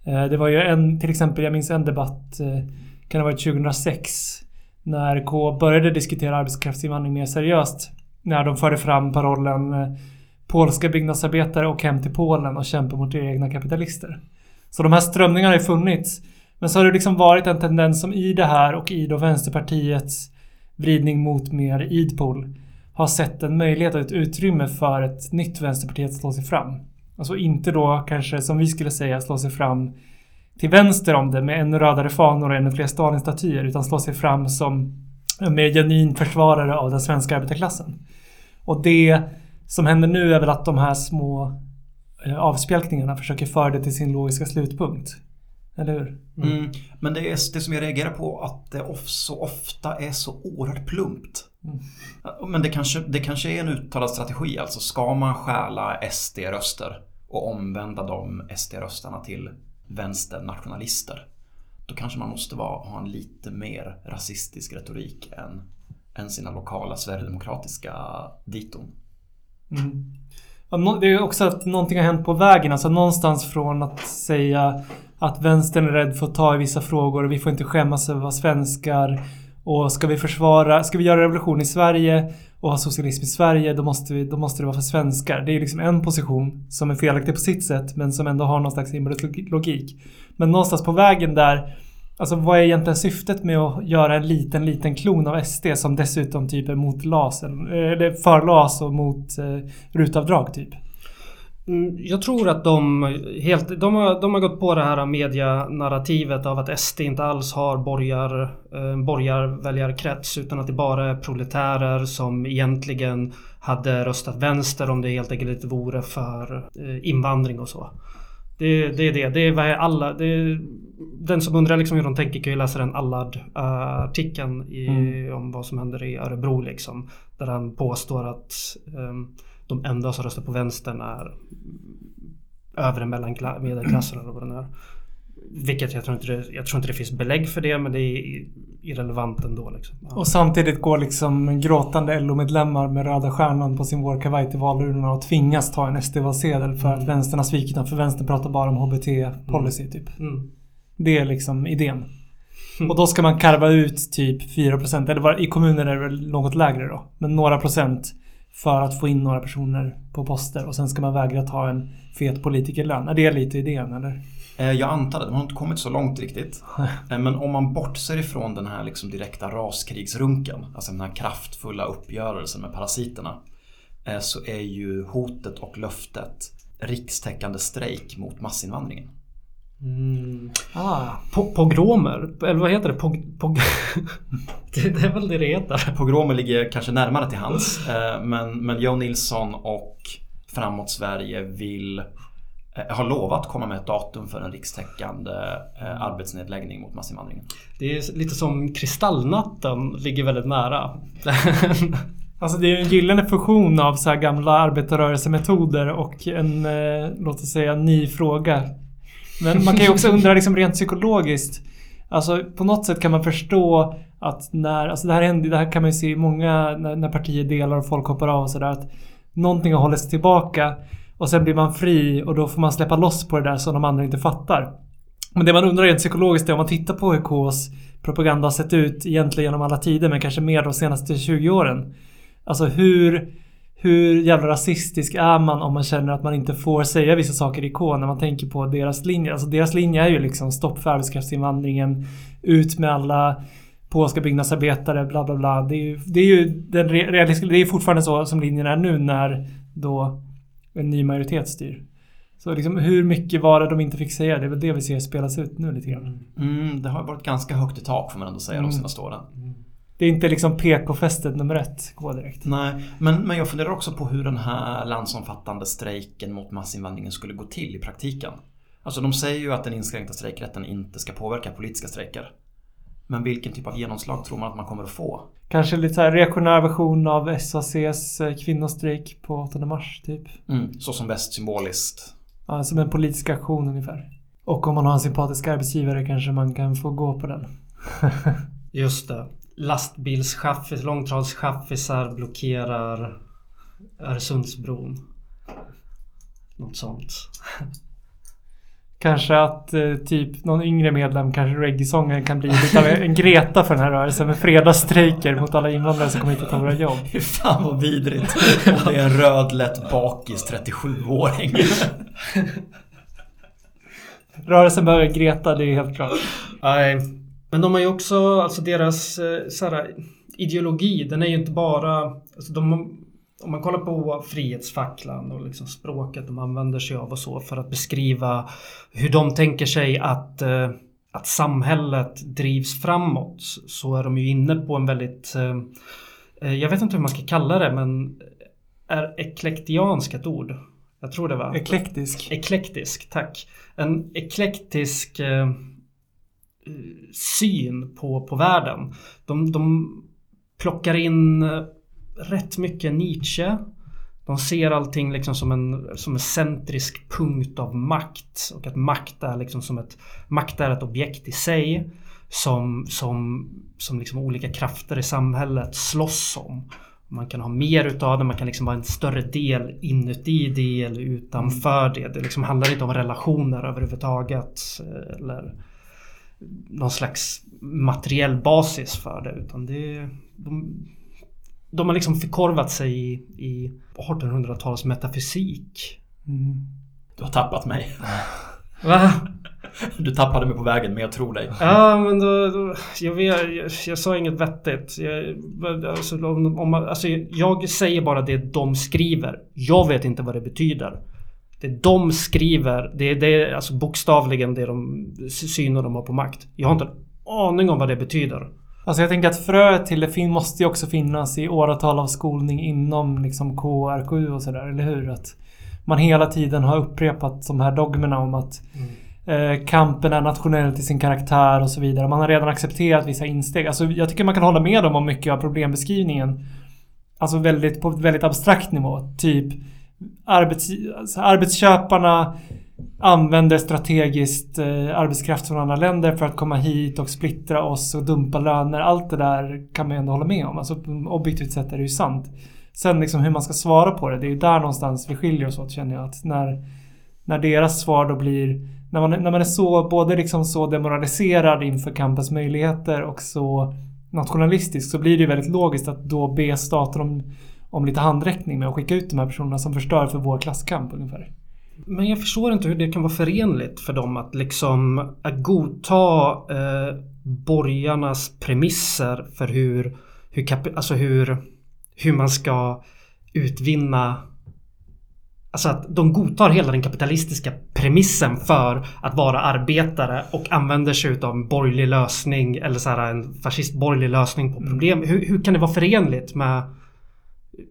Eh, det var ju en, till exempel, jag minns en debatt, eh, kan det ha varit 2006, när K började diskutera arbetskraftsinvandring mer seriöst. När de förde fram parollen eh, polska byggnadsarbetare och hem till Polen och kämpa mot egna kapitalister. Så de här strömningarna har ju funnits. Men så har det liksom varit en tendens som i det här och i då Vänsterpartiets vridning mot mer idpol har sett en möjlighet och ett utrymme för ett nytt Vänsterparti att slå sig fram. Alltså inte då kanske som vi skulle säga slå sig fram till vänster om det med ännu rödare fanor och ännu fler Stalinstatyer, utan slå sig fram som en mer genuin försvarare av den svenska arbetarklassen. Och det som händer nu är väl att de här små eh, avspjälkningarna försöker föra det till sin logiska slutpunkt. Eller hur? Mm. Men det är det som jag reagerar på att det så ofta är så oerhört plumpt. Men det kanske, det kanske är en uttalad strategi. Alltså ska man stjäla SD-röster och omvända de SD-röstarna till vänsternationalister. Då kanske man måste vara, ha en lite mer rasistisk retorik än, än sina lokala sverigedemokratiska diton. Mm. Ja, Det är också att någonting har hänt på vägen. Alltså någonstans från att säga att vänstern är rädd för att ta i vissa frågor och vi får inte skämmas över att vara svenskar. Och ska vi försvara, ska vi göra revolution i Sverige och ha socialism i Sverige då måste, vi, då måste det vara för svenskar. Det är liksom en position som är felaktig på sitt sätt men som ändå har någon slags inbördes logik. Men någonstans på vägen där Alltså vad är egentligen syftet med att göra en liten, liten klon av SD som dessutom typ är mot LAS, eller eh, eller för LAS och mot eh, rutavdrag typ? Mm, Jag tror att de helt... De har, de har gått på det här medianarrativet av att SD inte alls har borgar, eh, borgarväljarkrets utan att det bara är proletärer som egentligen hade röstat vänster om det helt enkelt inte vore för eh, invandring och så. Det, det är det. Det är alla... Det är, den som undrar liksom hur de tänker kan ju läsa den Allard-artikeln Mm. om vad som händer i Örebro liksom. Där han påstår att ehm, de enda som röstar på vänstern är övre medelklassen eller vad det är. Vilket jag tror, inte det, jag tror inte det finns belägg för det men det är irrelevant ändå. Liksom. Ja. Och samtidigt går liksom gråtande LO-medlemmar med röda stjärnan på sin vårkavaj till valurnorna och tvingas ta en SD-valsedel för att vänstern har svikit dem. För vänstern pratar bara om HBT-policy typ. Mm. Det är liksom idén. Och då ska man karva ut typ 4% eller var, i kommuner är det väl något lägre då. Men några procent för att få in några personer på poster och sen ska man vägra ta en fet politikerlön. Är det lite idén eller? Eh, Jag antar det, de har inte kommit så långt riktigt. Eh, Men om man bortser ifrån den här liksom direkta raskrigsrunken, alltså den här kraftfulla uppgörelsen med parasiterna, eh, så är ju hotet och löftet rikstäckande strejk mot massinvandringen. Mm. Ah. Po- pogromer? Eller vad heter det? Pog, pog det, det är väl det det heter? Pogromer ligger kanske närmare till hands, eh, men, men Joe Nilsson och Framåt Sverige vill eh, har lovat komma med ett datum för en rikstäckande eh, arbetsnedläggning mot massinvandringen. Det är lite som Kristallnatten ligger väldigt nära. Alltså det är en gyllene fusion av så här gamla arbetarrörelsemetoder och en, låt oss säga, ny fråga. Men man kan ju också undra liksom rent psykologiskt. Alltså på något sätt kan man förstå att när, alltså det här, händer, det här kan man ju se i många, när, när partier delar och folk hoppar av och sådär. Att någonting har hållits tillbaka och sen blir man fri och då får man släppa loss på det där som de andra inte fattar. Men det man undrar rent psykologiskt är om man tittar på hur KS propaganda har sett ut egentligen genom alla tider men kanske mer de senaste 20 åren. Alltså hur, hur jävla rasistisk är man om man känner att man inte får säga vissa saker i K när man tänker på deras linje. Alltså deras linje är ju liksom stopp för arbetskraftsinvandringen, ut med alla polska byggnadsarbetare, bla bla bla. Det är ju, det är ju den re- realistiska, det är fortfarande så som linjen är nu när då en ny majoritet styr. Så liksom hur mycket var det de inte fick säga? Det är väl det vi ser spelas ut nu lite grann. Mm, det har varit ganska högt i tak får man ändå säga Mm. de senaste åren. Det är inte liksom PK-fästet nummer ett, gå direkt. Nej, men, men jag funderar också på hur den här landsomfattande strejken mot massinvandringen skulle gå till i praktiken. Alltså de säger ju att den inskränkta strejkrätten inte ska påverka politiska strejker. Men vilken typ av genomslag tror man att man kommer att få? Kanske lite så här reaktionär version av SACs eh, kvinnostrejk på 8 mars typ. Mm, så som bäst symboliskt. Ja, som en politisk aktion ungefär. Och om man har en sympatisk arbetsgivare kanske man kan få gå på den. Just det. Lastbilschaffis, långtradschaffisar blockerar Öresundsbron. Något sånt. Kanske att eh, typ någon yngre medlem, kanske reggae-sångaren kan bli lite av en Greta för den här rörelsen med fredagsstrejker mot alla invandrare som kommer hit och tar våra jobb. Fy fan vad vidrigt. Om det är en röd lätt bakis 37-åring. Rörelsen behöver Greta, det är helt klart. Nej, men de har ju också, alltså deras eh, så här, ideologi, den är ju inte bara... Alltså de, om man kollar på Frihetsfacklan och liksom språket de använder sig av och så för att beskriva hur de tänker sig att, eh, att samhället drivs framåt så är de ju inne på en väldigt... eh, Jag vet inte hur man ska kalla det men är eklektiansk ett ord? Jag tror det va? Eklektisk. Eklektisk, tack. En eklektisk syn på, på världen. De, de plockar in eh, rätt mycket Nietzsche. De ser allting liksom som en, som en centrisk punkt av makt. Och att makt är liksom som ett, makt är ett objekt i sig. Som, som, som liksom olika krafter i samhället slåss om. Man kan ha mer utav det, man kan liksom vara en större del inuti det eller utanför det. Det liksom handlar inte om relationer överhuvudtaget. eh, Eller någon slags materiell basis för det. Utan det de, de har liksom förkorvat sig i, i 1800-tals metafysik. Mm. Du har tappat mig. Va? Du tappade mig på vägen men jag tror dig. Ja men då, då jag, vet, jag, jag sa inget vettigt. Jag, alltså, om, om, man- alltså, jag säger bara det de skriver. Jag vet inte vad det betyder. Det de skriver, det är det, är alltså bokstavligen det de syner de har på makt. Jag har inte en aning om vad det betyder. Alltså jag tänker att fröet till det måste ju också finnas i åratal av skolning inom liksom KRKU och sådär, eller hur? Att man hela tiden har upprepat de här dogmerna om att eh, kampen är nationell till sin karaktär och så vidare. Man har redan accepterat vissa insteg. Alltså jag tycker man kan hålla med dem om mycket av problembeskrivningen. Alltså väldigt, på ett väldigt abstrakt nivå. Typ arbets, alltså arbetsköparna använder strategiskt eh, arbetskraft från andra länder för att komma hit och splittra oss och dumpa löner. Allt det där kan man ju ändå hålla med om. Alltså objektivt sett är det ju sant. Sen liksom hur man ska svara på det, det är ju där någonstans vi skiljer oss åt känner jag. Att när, när deras svar då blir... När man, när man är så, både liksom så demoraliserad inför kampens möjligheter och så nationalistisk så blir det ju väldigt logiskt att då be staten om, om lite handräckning med att skicka ut de här personerna som förstör för vår klasskamp ungefär. Men jag förstår inte hur det kan vara förenligt för dem att liksom att godta eh, borgarnas premisser för hur, hur, kap- alltså hur, hur man ska utvinna Alltså att de godtar hela den kapitalistiska premissen för att vara arbetare och använder sig av en borgerlig lösning eller så här en fascistborgerlig lösning på problem. Hur, hur kan det vara förenligt med...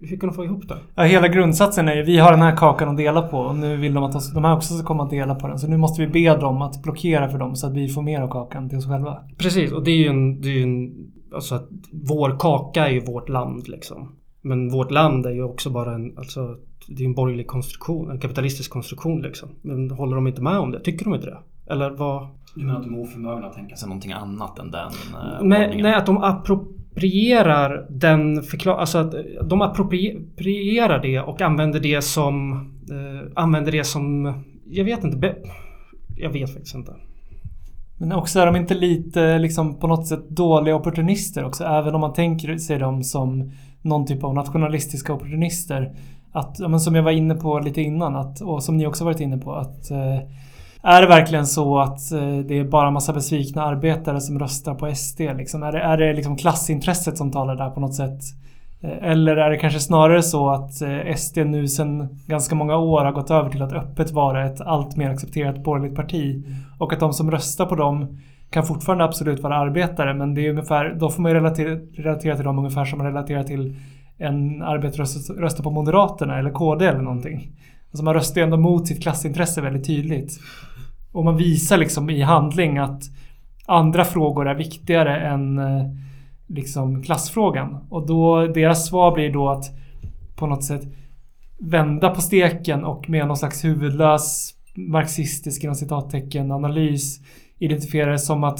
Hur kan de få ihop det? Ja, hela grundsatsen är ju vi har den här kakan att dela på och nu vill de att oss- de här också ska komma att dela på den. Så nu måste vi be dem att blockera för dem så att vi får mer av kakan till oss själva. Precis, och det är ju en... Det är ju en alltså att vår kaka är ju vårt land liksom. Men vårt land är ju också bara en... Alltså, det är en borgerlig konstruktion, en kapitalistisk konstruktion liksom. Men håller de inte med om det? Tycker de inte det? Eller vad? Du menar att de är oförmögna att tänka sig någonting annat än den eh, Nej, ordningen? nej, att de approprierar den förklar... Alltså att eh, de approprierar det och använder det som... Eh, använder det som... Jag vet inte. Jag vet faktiskt inte. Men också är de inte lite liksom på något sätt dåliga opportunister också. Även om man tänker sig dem som någon typ av nationalistiska opportunister. Att, men som jag var inne på lite innan att, och som ni också varit inne på. att eh, är det verkligen så att eh, det är bara massa besvikna arbetare som röstar på SD? Liksom? Är det, är det liksom klassintresset som talar där på något sätt? Eh, eller är det kanske snarare så att eh, SD nu sedan ganska många år har gått över till att öppet vara ett allt mer accepterat borgerligt parti? Och att de som röstar på dem kan fortfarande absolut vara arbetare men det är ungefär, då får man ju relatera, relatera till dem ungefär som man relaterar till en arbetare som röstar på Moderaterna eller KD eller någonting. Alltså man röstar ju ändå mot sitt klassintresse väldigt tydligt. Och man visar liksom i handling att andra frågor är viktigare än eh, liksom klassfrågan. Och då, deras svar blir då att på något sätt vända på steken och med någon slags huvudlös marxistisk inom citattecken analys identifiera det som att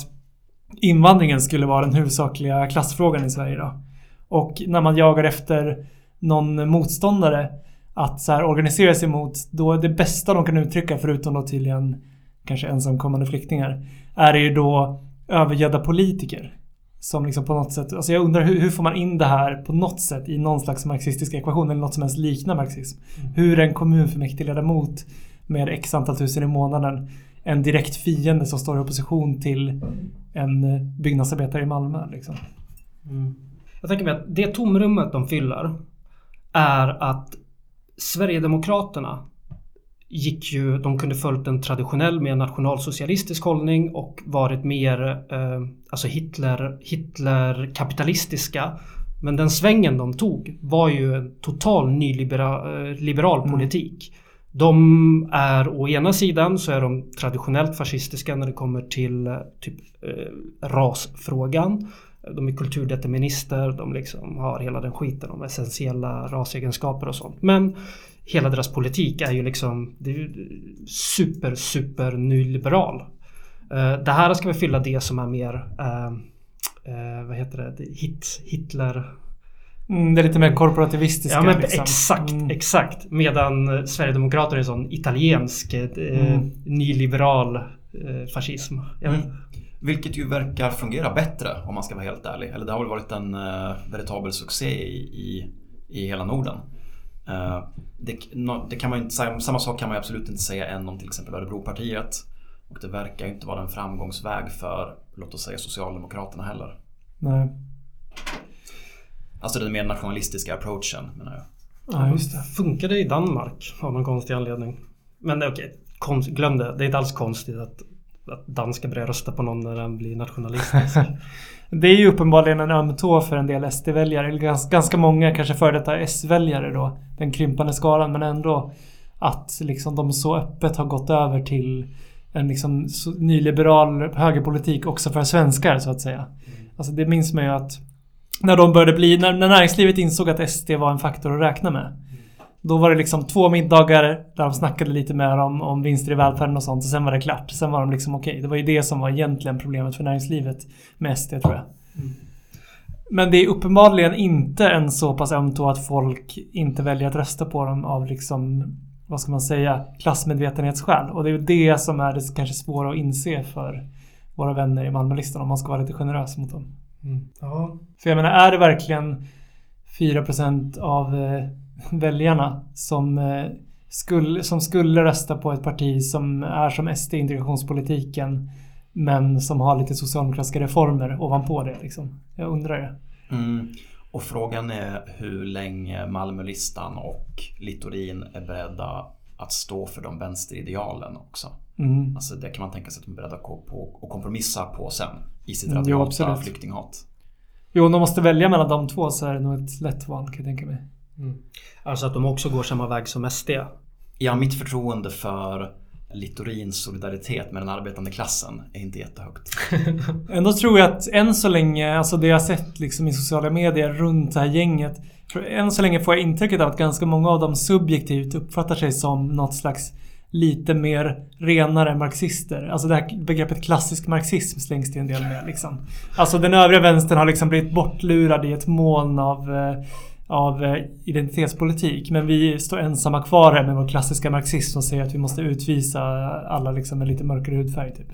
invandringen skulle vara den huvudsakliga klassfrågan i Sverige då. Och när man jagar efter någon motståndare att så här organisera sig mot, då det bästa de kan uttrycka förutom då tydligen kanske ensamkommande flyktingar, är ju då övergödda politiker. Som liksom på något sätt, alltså jag undrar hur, hur får man in det här på något sätt i någon slags marxistisk ekvation eller något som helst liknar marxism. Hur en kommunfullmäktigeledamot med x antal tusen i månaden en direkt fiende som står i opposition till en byggnadsarbetare i Malmö. Liksom. Jag tänker mig att det tomrummet de fyller är att Sverigedemokraterna gick ju, de kunde följt en traditionell mer nationalsocialistisk hållning och varit mer eh, alltså Hitler, Hitler-kapitalistiska. Men den svängen de tog var ju en total nyliberal eh, liberal politik. De är å ena sidan så är de traditionellt fascistiska när det kommer till eh, typ eh, rasfrågan. De är kulturdeterminister, de liksom har hela den skiten om essentiella rasegenskaper och sånt. Men hela deras politik är ju liksom det är super, super nyliberal. Eh, Det här ska väl fylla det som är mer, eh, eh, vad heter det, Det- hit, Hitler... Mm, det är lite mer korporativistiska. Ja men liksom. exakt, Mm. exakt. Medan eh, Sverigedemokraterna är en sån italiensk eh, Mm. nyliberal eh, fascism. Jag vet. Mm. Vilket ju verkar fungera bättre om man ska vara helt ärlig. Eller det har väl varit en uh, veritabel succé i, i, i hela Norden. Eh, det, no, det kan man inte säga, samma sak kan man absolut inte säga än om till exempel Örebropartiet. Och det verkar ju inte vara en framgångsväg för, låt oss säga Socialdemokraterna heller. Nej. Alltså den mer nationalistiska approachen menar jag. Ja, just det. Funkar det i Danmark av någon konstig anledning. Men okej, konst, glöm det. Det är inte alls konstigt att, att danskar börjar rösta på någon när den blir nationalistisk. Det är ju uppenbarligen en öm tå för en del SD-väljare. Eller gans, ganska många kanske före detta S-väljare då. Den krympande skalan. Men ändå att liksom de så öppet har gått över till en liksom nyliberal högerpolitik också för svenskar så att säga. Alltså det minns man ju att när de började bli, när, när näringslivet insåg att SD var en faktor att räkna med. Då var det liksom två middagar där de snackade lite mer om, om vinster i välfärden och sånt och sen var det klart. Sen var de liksom okej, det var ju det som var egentligen problemet för näringslivet med SD tror jag. Men det är uppenbarligen inte en så pass öm tå att folk inte väljer att rösta på dem av liksom, vad ska man säga, klassmedvetenhetsskäl. Och det är ju det som är det kanske svåra att inse för våra vänner i Malmölistan om man ska vara lite generös mot dem. Mm. Ja. För jag menar, är det verkligen 4% av eh, väljarna som, eh, skulle, som skulle rösta på ett parti som är som SD i integrationspolitiken men som har lite socialdemokratiska reformer ovanpå det liksom? Jag undrar det. Mm. Och frågan är hur länge Malmölistan och Littorin är beredda att stå för de vänsteridealen också. Mm. Alltså det kan man tänka sig att de är beredda att gå på och kompromissa på sen i sitt Mm, absolut. flyktinghat. Jo, om de måste välja mellan de två så är det nog ett lätt val kan jag tänka mig. Alltså att de också går samma väg som SD. Ja, mitt förtroende för Littorins solidaritet med den arbetande klassen är inte jättehögt. Ändå tror jag att än så länge, alltså det jag har sett liksom i sociala medier runt det här gänget. Än så länge får jag intrycket av att ganska många av dem subjektivt uppfattar sig som något slags lite mer renare marxister. Alltså det här begreppet klassisk marxism slängs det en del med liksom. Alltså den övriga vänstern har liksom blivit bortlurad i ett moln av eh, av eh, identitetspolitik. Men vi står ensamma kvar här med vår klassiska marxism och säger att vi måste utvisa alla liksom med lite mörkare hudfärg. Typ.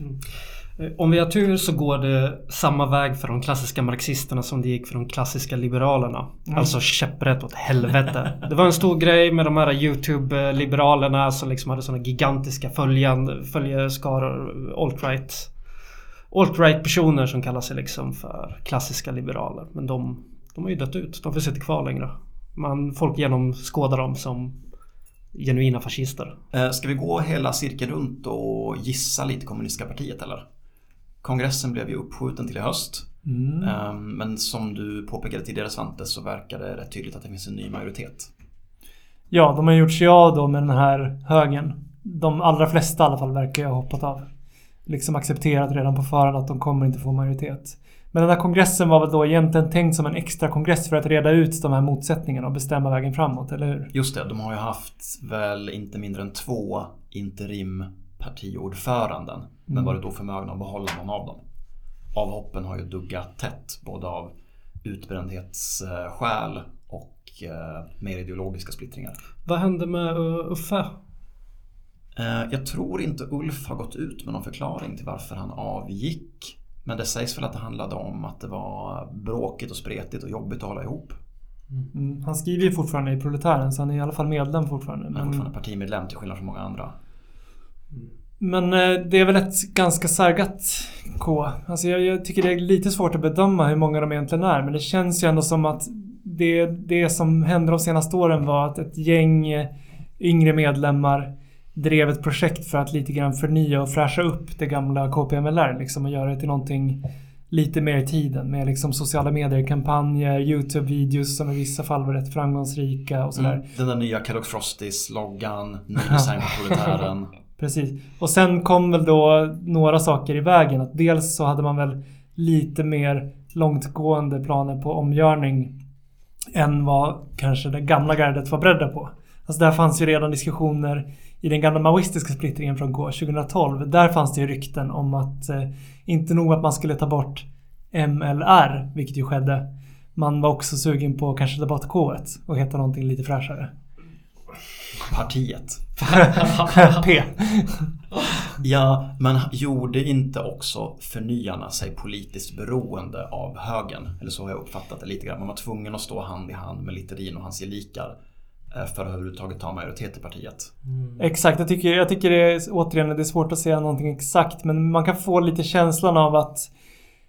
Eh, Om vi har tur så går det samma väg för de klassiska marxisterna som det gick för de klassiska liberalerna. Alltså käpprätt åt helvete. Det var en stor grej med de här YouTube-liberalerna som liksom hade såna gigantiska följan, följeskaror, alt-right. Alt-right personer som kallar sig liksom för klassiska liberaler. Men de, de har ju dött ut. De finns inte kvar längre. Man, folk genomskådar dem som genuina fascister. Eh, Ska vi gå hela cirkeln runt och gissa lite kommunistiska partiet eller? Kongressen blev ju uppskjuten till i höst. Mm. Ehm, Men som du påpekade tidigare Svante så verkar det rätt tydligt att det finns en ny majoritet. Ja, de har gjort sig av då med den här högen. De allra flesta i alla fall verkar ju ha hoppat av. Liksom accepterat redan på förhand att de kommer inte få majoritet. Men den här kongressen var väl då egentligen tänkt som en extra kongress för att reda ut de här motsättningarna och bestämma vägen framåt, eller hur? Just det, de har ju haft väl inte mindre än två interim partiordföranden. Men Mm. varit oförmögna att behålla någon av dem. Avhoppen har ju duggat tätt både av utbrändhetsskäl och eh, mer ideologiska splittringar. Vad hände med uh, Uffe? Eh, Jag tror inte Ulf har gått ut med någon förklaring till varför han avgick. Men det sägs väl att det handlade om att det var bråkigt och spretigt och jobbigt att hålla ihop. Mm. Han skriver ju fortfarande i Proletären så han är i alla fall medlem fortfarande. Men Men, fortfarande partimedlem till skillnad från många andra. men eh, det är väl ett ganska sargat K. Alltså jag, jag tycker det är lite svårt att bedöma hur många de egentligen är. Men det känns ju ändå som att det, det som hände de senaste åren var att ett gäng yngre medlemmar drev ett projekt för att lite grann förnya och fräscha upp det gamla KPMLR liksom och göra det till någonting lite mer i tiden med liksom sociala medier-kampanjer, YouTube-videos som i vissa fall var rätt framgångsrika och sådär. Mm. Den där nya Kellogg's Frosties-loggan, ny design på proletären. Precis. Och sen kom väl då några saker i vägen. Att dels så hade man väl lite mer långtgående planer på omgörning än vad kanske det gamla gardet var beredda på. Alltså där fanns ju redan diskussioner i den gamla maoistiska splittringen från K 2012. Där fanns det ju rykten om att eh, inte nog att man skulle ta bort MLR, vilket ju skedde. Man var också sugen på att kanske ta bort K och heta någonting lite fräschare. Partiet. P. Ja, men gjorde inte också förnyarna sig politiskt beroende av högern? Eller så har jag uppfattat det lite grann. Man var tvungen att stå hand i hand med Littorin och hans gelikar för att överhuvudtaget ta majoritet i partiet. Exakt, jag tycker, jag tycker det är, återigen det är svårt att säga någonting exakt men man kan få lite känslan av att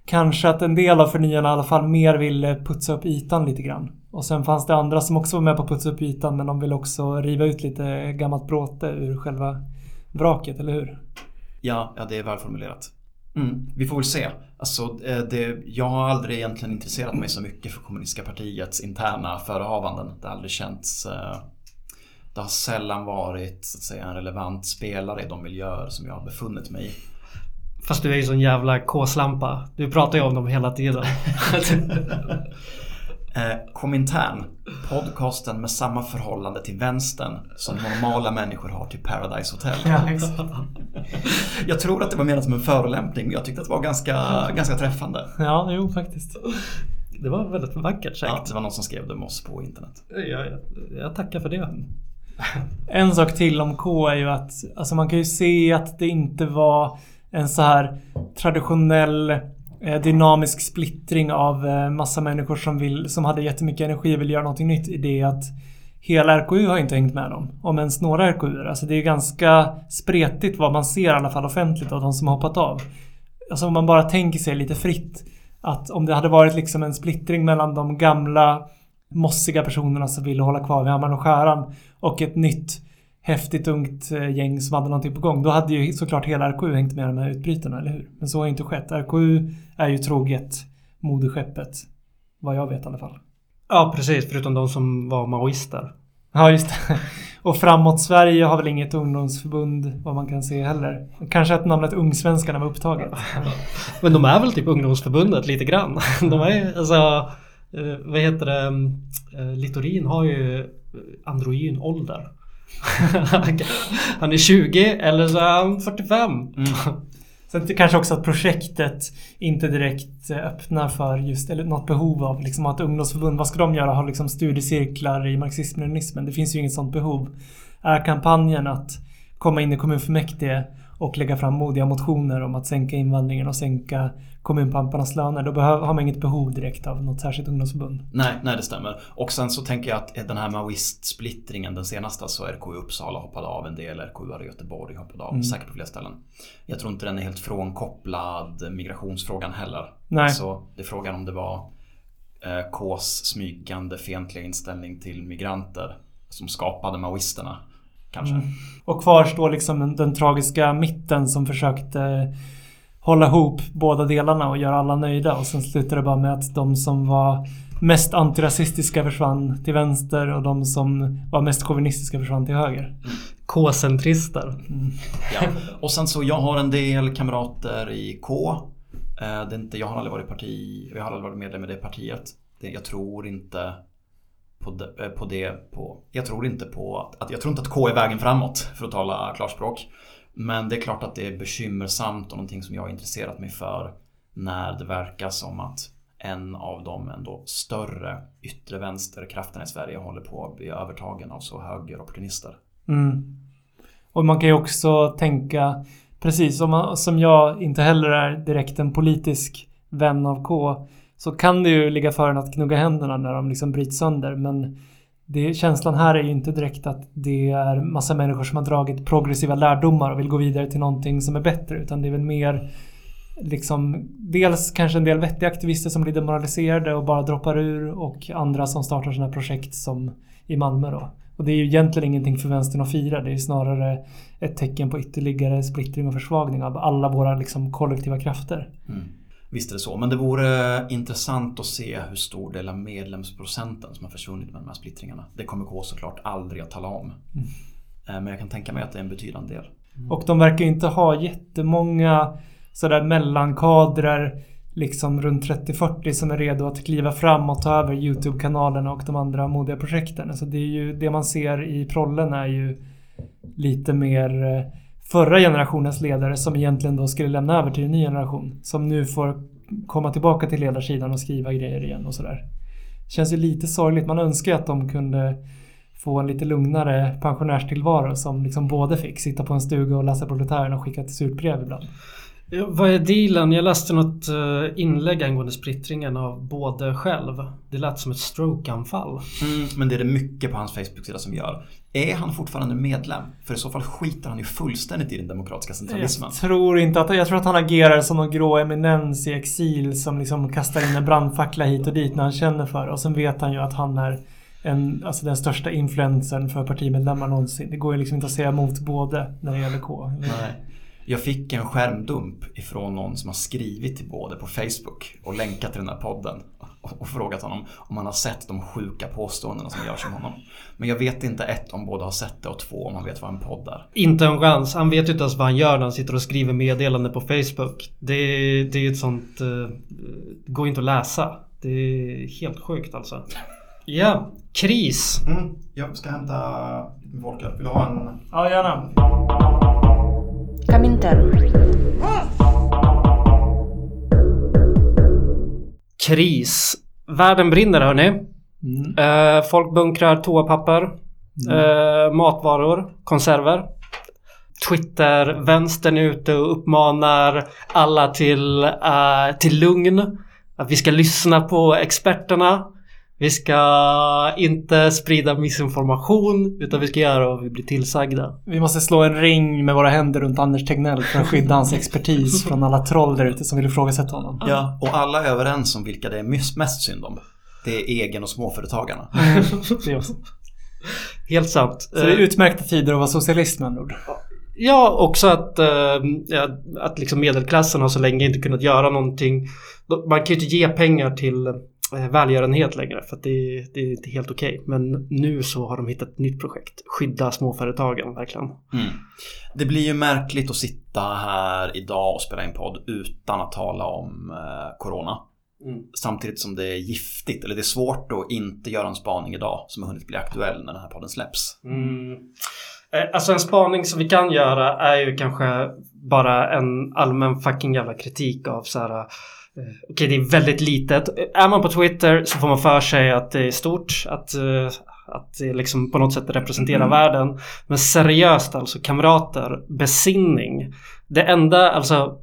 kanske att en del av förnyarna i alla fall mer ville putsa upp ytan lite grann. Och sen fanns det andra som också var med på att putsa upp ytan men de ville också riva ut lite gammalt bråte ur själva vraket, eller hur? Ja, ja det är välformulerat. Mm, vi får väl se. Alltså, eh, det, jag har aldrig egentligen intresserat mig så mycket för kommunistiska partiets interna förehavanden. Det har aldrig känts... eh, Det har sällan varit så att säga, en relevant spelare i de miljöer som jag har befunnit mig i. Fast du är ju sån jävla K-slampa. Du pratar ju om dem hela tiden. Eh, Komintern, podcasten med samma förhållande till vänstern som normala människor har till Paradise Hotel. Jag tror att det var menat som en förolämpning men jag tyckte att det var ganska, ganska träffande. Ja, jo faktiskt. Det var väldigt vackert sagt. Ja, det var någon som skrev det med oss på internet. Jag, jag, jag tackar för det. En sak till om K är ju att alltså man kan ju se att det inte var en så här traditionell Eh, dynamisk splittring av eh, massa människor som, vill, som hade jättemycket energi och vill göra någonting nytt i det att hela RKU har inte hängt med dem. Om ens några RKU. Alltså det är ganska spretigt vad man ser i alla fall offentligt av de som har hoppat av. Alltså om man bara tänker sig lite fritt att om det hade varit liksom en splittring mellan de gamla mossiga personerna som ville hålla kvar vid hammaren och skäran och ett nytt häftigt ungt eh, gäng som hade någonting på gång. Då hade ju såklart hela RKU hängt med de här utbrytarna, eller hur? Men så har inte skett. RKU är ju troget moderskeppet. Vad jag vet i alla fall. Ja, precis. Förutom de som var maoister. Ja, just det. Och Framåt Sverige har väl inget ungdomsförbund vad man kan se heller. Kanske att namnet Ungsvenskarna var upptaget. Men de är väl typ ungdomsförbundet lite grann. De är alltså... eh, Vad heter det? eh, Littorin har ju androgyn ålder. Han är 20 eller så är han 45. Mm. Sen kanske också att projektet inte direkt eh, öppnar för just, eller något behov av liksom att ungdomsförbund, vad ska de göra? Ha liksom studiecirklar i marxism-leninismen? Det finns ju inget sånt behov. Är kampanjen att komma in i kommunfullmäktige och lägga fram modiga motioner om att sänka invandringen och sänka kommunpamparnas löner, då behöver, har man inget behov direkt av något särskilt ungdomsförbund. Nej, nej det stämmer. Och sen så tänker jag att den här maoist-splittringen, den senaste, så RKU Uppsala hoppade av en del, RKU i Göteborg hoppade av, Mm. säkert på flera ställen. Jag tror inte den är helt frånkopplad migrationsfrågan heller. Nej. Så det är frågan om det var eh, Ks smygande fientliga inställning till migranter som skapade maoisterna. Kanske. Mm. Och kvar står liksom den, den tragiska mitten som försökte hålla ihop båda delarna och göra alla nöjda och sen slutade det bara med att de som var mest antirasistiska försvann till vänster och de som var mest chauvinistiska försvann till höger. K-centrister. Ja. Och sen så, jag har en del kamrater i K. Eh, Det är inte, jag har aldrig varit parti, jag har aldrig varit medlem i det partiet. Det, jag tror inte på det, eh, på det på, jag tror inte på att, att, jag tror inte att K är vägen framåt för att tala klarspråk. Men det är klart att det är bekymmersamt och någonting som jag har intresserat mig för när det verkar som att en av de ändå större yttre vänsterkrafterna i Sverige håller på att bli övertagen av så högeropportunister. Mm. Och man kan ju också tänka, precis som, som jag inte heller är direkt en politisk vän av K, så kan det ju ligga för en att gnugga händerna när de liksom bryts sönder. Men det, känslan här är ju inte direkt att det är massa människor som har dragit progressiva lärdomar och vill gå vidare till någonting som är bättre. Utan det är väl mer liksom dels kanske en del vettiga aktivister som blir demoraliserade och bara droppar ur och andra som startar sådana här projekt som i Malmö då. Och det är ju egentligen ingenting för vänstern att fira. Det är ju snarare ett tecken på ytterligare splittring och försvagning av alla våra liksom kollektiva krafter. Mm. Visst är det så, men det vore intressant att se hur stor del av medlemsprocenten som har försvunnit med de här splittringarna. Det kommer K såklart aldrig att tala om. Eh, Men jag kan tänka mig att det är en betydande del. Och de verkar inte ha jättemånga sådär mellankadrer liksom runt 30-40 som är redo att kliva fram och ta över YouTube-kanalerna och de andra modiga projekten. Så det är ju det man ser i prollen är ju lite mer eh, förra generationens ledare som egentligen då skulle lämna över till en ny generation. Som nu får komma tillbaka till ledarsidan och skriva grejer igen och sådär. Känns ju lite sorgligt. Man önskar ju att de kunde få en lite lugnare pensionärstillvaro som liksom både fick sitta på en stuga och läsa Proletären och skicka ett surt brev ibland. Vad är dealen? Jag läste något eh, inlägg angående splittringen av både själv. Det lät som ett strokeanfall. Mm, men det är det mycket på hans Facebook-sida som gör. Är han fortfarande medlem? För i så fall skiter han ju fullständigt i den demokratiska centralismen. Jag tror inte att, jag tror att han agerar som någon grå eminens i exil som liksom kastar in en brandfackla hit och dit när han känner för det. Och sen vet han ju att han är en, alltså den största influensen för partimedlemmar någonsin. Det går ju liksom inte att säga emot både när det gäller K. Nej. Jag fick en skärmdump ifrån någon som har skrivit till både på Facebook och länkat till den här podden och och frågat honom om han har sett de sjuka påståendena som görs om honom. Men jag vet inte ett om båda har sett det och två om han vet vad en podd är. Inte en chans. Han vet ju inte ens vad han gör när han sitter och skriver meddelande på Facebook. Det, det är ju ett sånt... Det går inte att läsa. Det är helt sjukt alltså. Ja, kris. Mm, jag ska hämta Volker. Vill du ha en... Ja, gärna. Comintern. Kris. Världen brinner hörni. Mm. Eh, folk bunkrar toapapper, mm. Eh, matvaror, konserver. Twitter-vänstern är ute och uppmanar alla till, eh, till lugn. Att vi ska lyssna på experterna. Vi ska inte sprida missinformation utan vi ska göra vad vi blir tillsagda. Vi måste slå en ring med våra händer runt Anders Tegnell för att skydda hans expertis från alla troll där ute som vill ifrågasätta honom. Ja, och alla är överens om vilka det är mest synd om. Det är egen och småföretagarna. Det är också- Helt sant. Så det är utmärkta tider att vara socialist med andra ord. Ja, också att, eh, att liksom medelklassen har så länge inte kunnat göra någonting. Man kan ju inte ge pengar till välgörenhet längre för att det, det är inte helt okej. Men nu så har de hittat ett nytt projekt. Skydda småföretagen, verkligen. Mm. Det blir ju märkligt att sitta här idag och spela in podd utan att tala om eh, Corona. Mm. Samtidigt som det är giftigt, eller det är svårt att inte göra en spaning idag som har hunnit bli aktuell när den här podden släpps. Mm. Eh, Alltså en spaning som vi kan göra är ju kanske bara en allmän fucking jävla kritik av så här. Eh, Okej, det är väldigt litet. Är man på Twitter så får man för sig att det är stort. Att, eh, att det liksom på något sätt representerar världen. Men seriöst alltså, kamrater, besinning. Det enda, alltså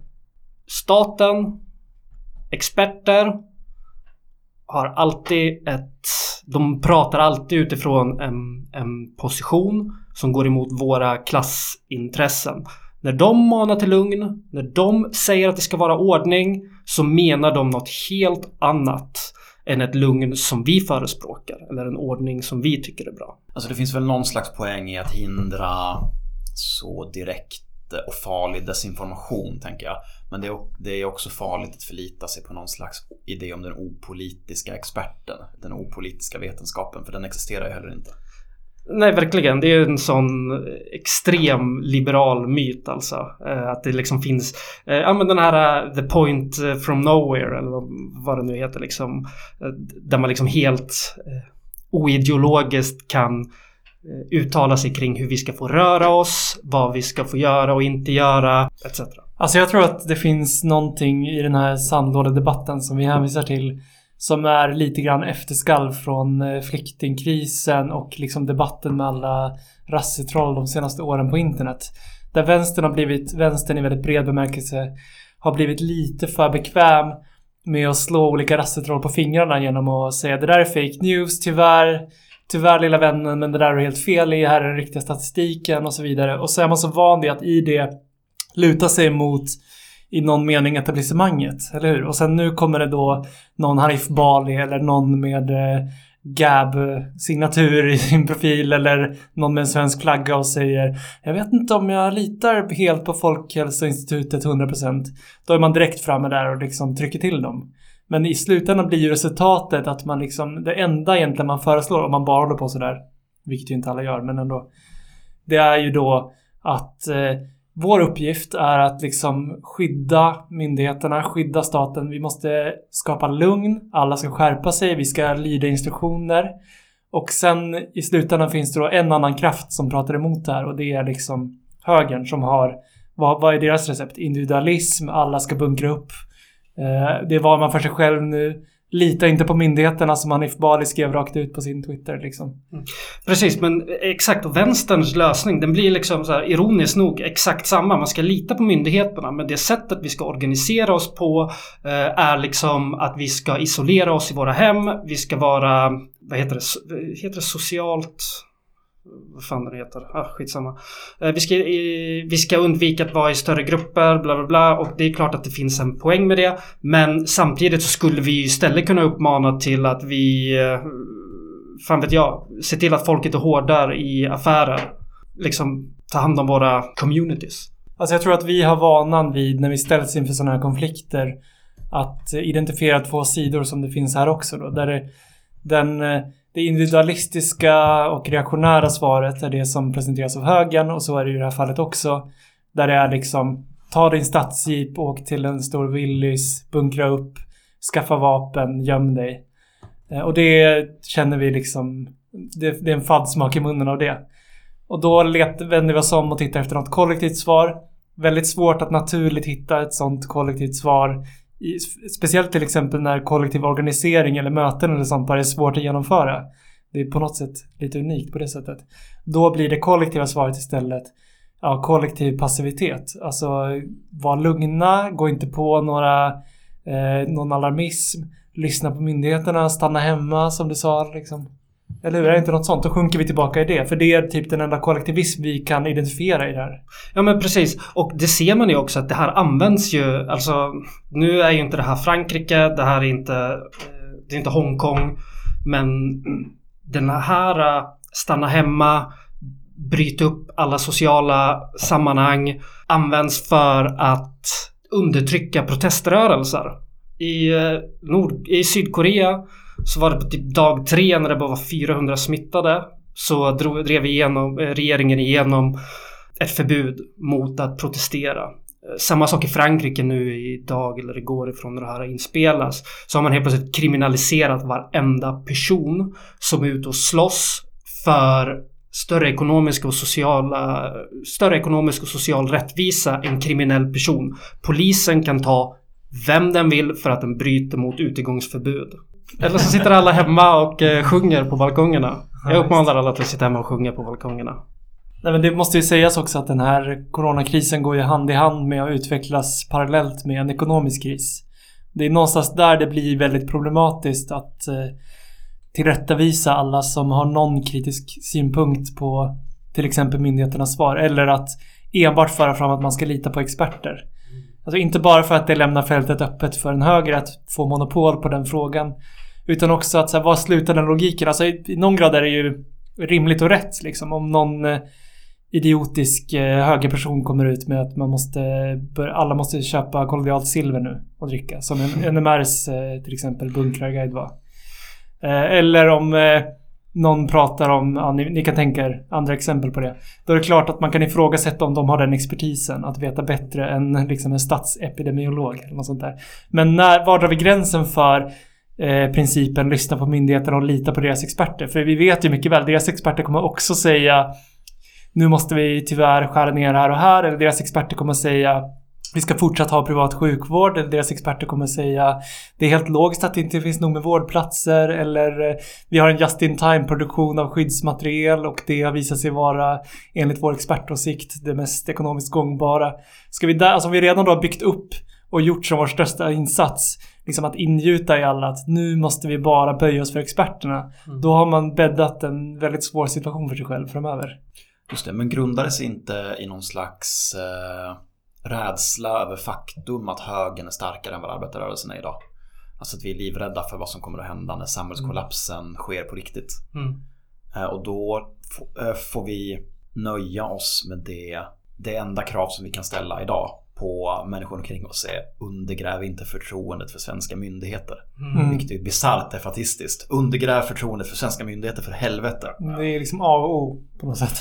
staten, experter har alltid ett... De pratar alltid utifrån en, en position som går emot våra klassintressen. När de manar till lugn, när de säger att det ska vara ordning, så menar de något helt annat än ett lugn som vi förespråkar. Eller en ordning som vi tycker är bra. Alltså det finns väl någon slags poäng i att hindra så direkt och farlig desinformation tänker jag. Men det är också farligt att förlita sig på någon slags idé om den opolitiska experten. Den opolitiska vetenskapen, för den existerar ju heller inte. Nej, verkligen. Det är ju en sån extrem liberal myt alltså. Eh, att det liksom finns, eh, ja men den här eh, the point from nowhere eller vad- det nu heter liksom. Där man liksom helt oideologiskt kan uttala sig kring hur vi ska få röra oss, vad vi ska få göra och inte göra, etc. Alltså jag tror att det finns någonting i den här sandlådedebatten som vi hänvisar till som är lite grann efterskalv från eh, flyktingkrisen och liksom debatten med alla rassetroll de senaste åren på internet. Där vänstern har blivit, vänstern i väldigt bred bemärkelse, har blivit lite för bekväm med att slå olika rassetroll på fingrarna genom att säga det där är fake news, tyvärr. Tyvärr lilla vännen, men det där är helt fel i, här är den riktiga statistiken och så vidare. Och så är man så van vid att i det luta sig mot i någon mening etablissemanget, eller hur? Och sen nu kommer det då någon Hanif Bali eller någon med eh, Gab-signatur eh, i sin profil eller någon med en svensk flagga och säger Jag vet inte om jag litar helt på Folkhälsoinstitutet 100% Då är man direkt framme där och liksom trycker till dem. Men i slutändan blir ju resultatet att man liksom, det enda egentligen man föreslår om man bara håller på sådär, vilket ju inte alla gör, men ändå. Det är ju då att eh, vår uppgift är att liksom skydda myndigheterna, skydda staten. Vi måste skapa lugn. Alla ska skärpa sig. Vi ska lyda instruktioner. Och sen i slutändan finns det då en annan kraft som pratar emot det här och det är liksom högern som har vad, vad är deras recept? Individualism, alla ska bunkra upp. Eh, det vad man för sig själv nu. Lita inte på myndigheterna som Hanif Bali skrev rakt ut på sin Twitter liksom. Mm. Precis, men exakt. Och vänsterns lösning, den blir liksom så här ironiskt nog exakt samma. Man ska lita på myndigheterna, men det sättet vi ska organisera oss på eh, är liksom att vi ska isolera oss i våra hem. Vi ska vara, vad heter det, heter det socialt? Vad fan det heter? Ah, skitsamma. Eh, vi, ska, eh, vi ska undvika att vara i större grupper, bla bla bla. Och det är klart att det finns en poäng med det. Men samtidigt så skulle vi istället kunna uppmana till att vi eh, fan vet jag, se till att folket är hårdare i affärer. Liksom ta hand om våra communities. Alltså jag tror att vi har vanan vid när vi ställs inför sådana här konflikter att identifiera två sidor som det finns här också då. Där det, den, eh, det individualistiska och reaktionära svaret är det som presenteras av högern och så är det i det här fallet också. Där det är liksom ta din stadsjeep, åk till en stor Willys, bunkra upp, skaffa vapen, göm dig. Eh, och det känner vi liksom, det, det är en fadd smak i munnen av det. Och då let, vänder vi oss om och tittar efter något kollektivt svar. Väldigt svårt att naturligt hitta ett sånt kollektivt svar. I, speciellt till exempel när kollektiv organisering eller möten eller sånt bara är svårt att genomföra. Det är på något sätt lite unikt på det sättet. Då blir det kollektiva svaret istället ja, kollektiv passivitet. Alltså var lugna, gå inte på några, eh, någon alarmism, lyssna på myndigheterna, stanna hemma som du sa liksom. Eller hur? Är det inte något sånt? Då sjunker vi tillbaka i det. För det är typ den enda kollektivism vi kan identifiera i det här. Ja men precis. Och det ser man ju också att det här används ju. Alltså nu är ju inte det här Frankrike. Det här är inte, det är inte Hongkong. Men den här äh, stanna hemma, bryta upp alla sociala sammanhang används för att undertrycka proteströrelser. I, äh, Nord, i Sydkorea så var det på typ dag tre när det bara var 400 smittade. Så drog, drev igenom, eh, regeringen igenom ett förbud mot att protestera. Eh, samma sak i Frankrike nu idag eller igår ifrån när det här inspelas. Så har man helt plötsligt kriminaliserat varenda person som är ute och slåss för större ekonomisk och sociala större ekonomisk och social rättvisa än kriminell person. Polisen kan ta vem den vill för att den bryter mot utegångsförbud. Eller så sitter alla hemma och eh, sjunger på balkongerna. Jag uppmanar alla till att sitta hemma och sjunga på balkongerna. Nej men det måste ju sägas också att den här coronakrisen går ju hand i hand med att utvecklas parallellt med en ekonomisk kris. Det är någonstans där det blir väldigt problematiskt att eh, tillrättavisa alla som har någon kritisk synpunkt på till exempel myndigheternas svar. Eller att enbart föra fram att man ska lita på experter. Alltså inte bara för att det lämnar fältet öppet för en höger att få monopol på den frågan. Utan också att så här, vad slutar den logiken? Alltså i, i någon grad är det ju rimligt och rätt liksom. Om någon eh, idiotisk eh, högerperson kommer ut med att man måste, bör, alla måste köpa kollodialt silver nu och dricka. Som en NMRs eh, till exempel bunkrarguide var. Eller om någon pratar om, ja, ni, ni kan tänka er andra exempel på det. Då är det klart att man kan ifrågasätta om de har den expertisen att veta bättre än liksom en statsepidemiolog eller något sånt där. Men när, var drar vi gränsen för eh, principen lyssna på myndigheterna och lita på deras experter? För vi vet ju mycket väl, deras experter kommer också säga nu måste vi tyvärr skära ner här och här. Eller deras experter kommer säga vi ska fortsatt ha privat sjukvård. Deras experter kommer säga det är helt logiskt att det inte finns nog med vårdplatser. Eller vi har en just in time produktion av skyddsmateriel och det har visat sig vara enligt vår expertåsikt det mest ekonomiskt gångbara. Ska vi där, alltså vi redan då har byggt upp och gjort som vår största insats. Liksom att ingjuta i alla att nu måste vi bara böja oss för experterna. Då har man bäddat en väldigt svår situation för sig själv framöver. Just det, men grundades inte i någon slags eh, rädsla över faktum att högern är starkare än vad arbetarrörelsen är idag? Alltså att vi är livrädda för vad som kommer att hända när samhällskollapsen sker på riktigt. Mm. Eh, och då eh, får vi nöja oss med det, det enda krav som vi kan ställa idag på människor omkring oss är undergräv inte förtroendet för svenska myndigheter. Mm. Vilket är bisarrt defatistiskt. Undergräv förtroendet för svenska myndigheter för helvete. Det är liksom A och O på något sätt.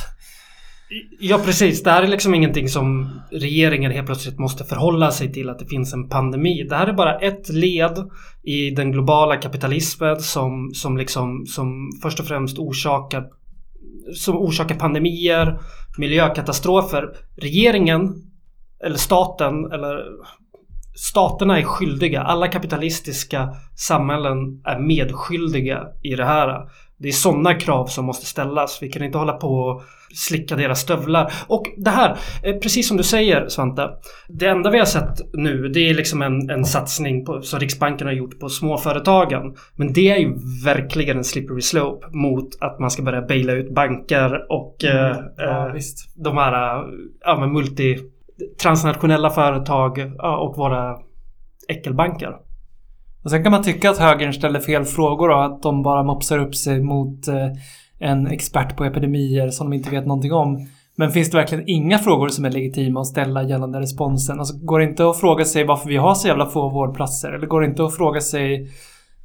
Ja precis, det här är liksom ingenting som regeringen helt plötsligt måste förhålla sig till att det finns en pandemi. Det här är bara ett led i den globala kapitalismen som, som liksom som först och främst orsakar som orsakar pandemier, miljökatastrofer. Regeringen eller staten eller staterna är skyldiga. Alla kapitalistiska samhällen är medskyldiga i det här. Det är sådana krav som måste ställas. Vi kan inte hålla på och slicka deras stövlar. Och det här, eh, precis som du säger Svante. Det enda vi har sett nu det är liksom en, en satsning på, som Riksbanken har gjort på småföretagen. Men det är ju verkligen en slippery slope mot att man ska börja baila ut banker och eh, Ja, eh, de här ja, men multi transnationella företag ja, och våra äckelbanker. Och sen kan man tycka att högern ställer fel frågor och att de bara mopsar upp sig mot eh, en expert på epidemier som de inte vet någonting om. Men finns det verkligen inga frågor som är legitima att ställa gällande responsen? Alltså går det inte att fråga sig varför vi har så jävla få vårdplatser? Eller går det inte att fråga sig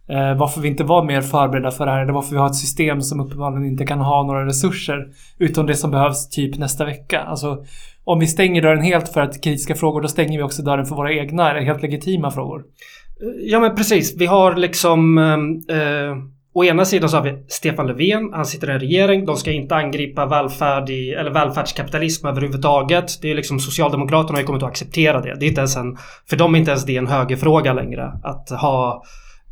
eh, varför vi inte var mer förberedda för det här? Eller varför vi har ett system som uppenbarligen inte kan ha några resurser utom det som behövs typ nästa vecka? Alltså om vi stänger dörren helt för att kritiska frågor, då stänger vi också dörren för våra egna, helt legitima frågor. Ja men precis. Vi har liksom eh, eh, Å ena sidan så har vi Stefan Löfven. Han sitter i en regering. De ska inte angripa välfärd i, eller välfärdskapitalism överhuvudtaget. Det är liksom Socialdemokraterna har ju kommit att acceptera det. Det är inte ens en, för dem är inte ens det en högerfråga längre. Att ha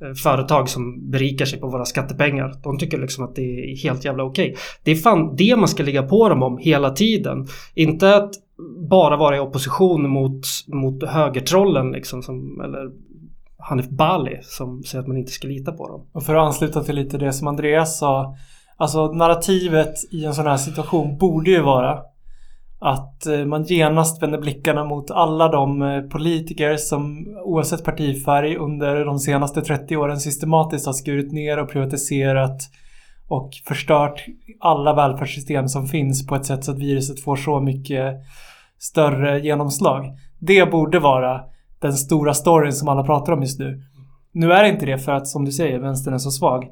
eh, företag som berikar sig på våra skattepengar. De tycker liksom att det är helt jävla okej. Det är fan det man ska ligga på dem om hela tiden. Inte att bara vara i opposition mot, mot högertrollen liksom. Som, eller Hanif Bali som säger att man inte ska lita på dem. Och för att ansluta till lite det som Andreas sa. Alltså narrativet i en sån här situation borde ju vara att eh, man genast vänder blickarna mot alla de eh, politiker som oavsett partifärg under de senaste 30 åren systematiskt har skurit ner och privatiserat och förstört alla välfärdssystem som finns på ett sätt så att viruset får så mycket större genomslag. Det borde vara den stora storyn som alla pratar om just nu. Nu är det inte det för att som du säger, vänstern är så svag.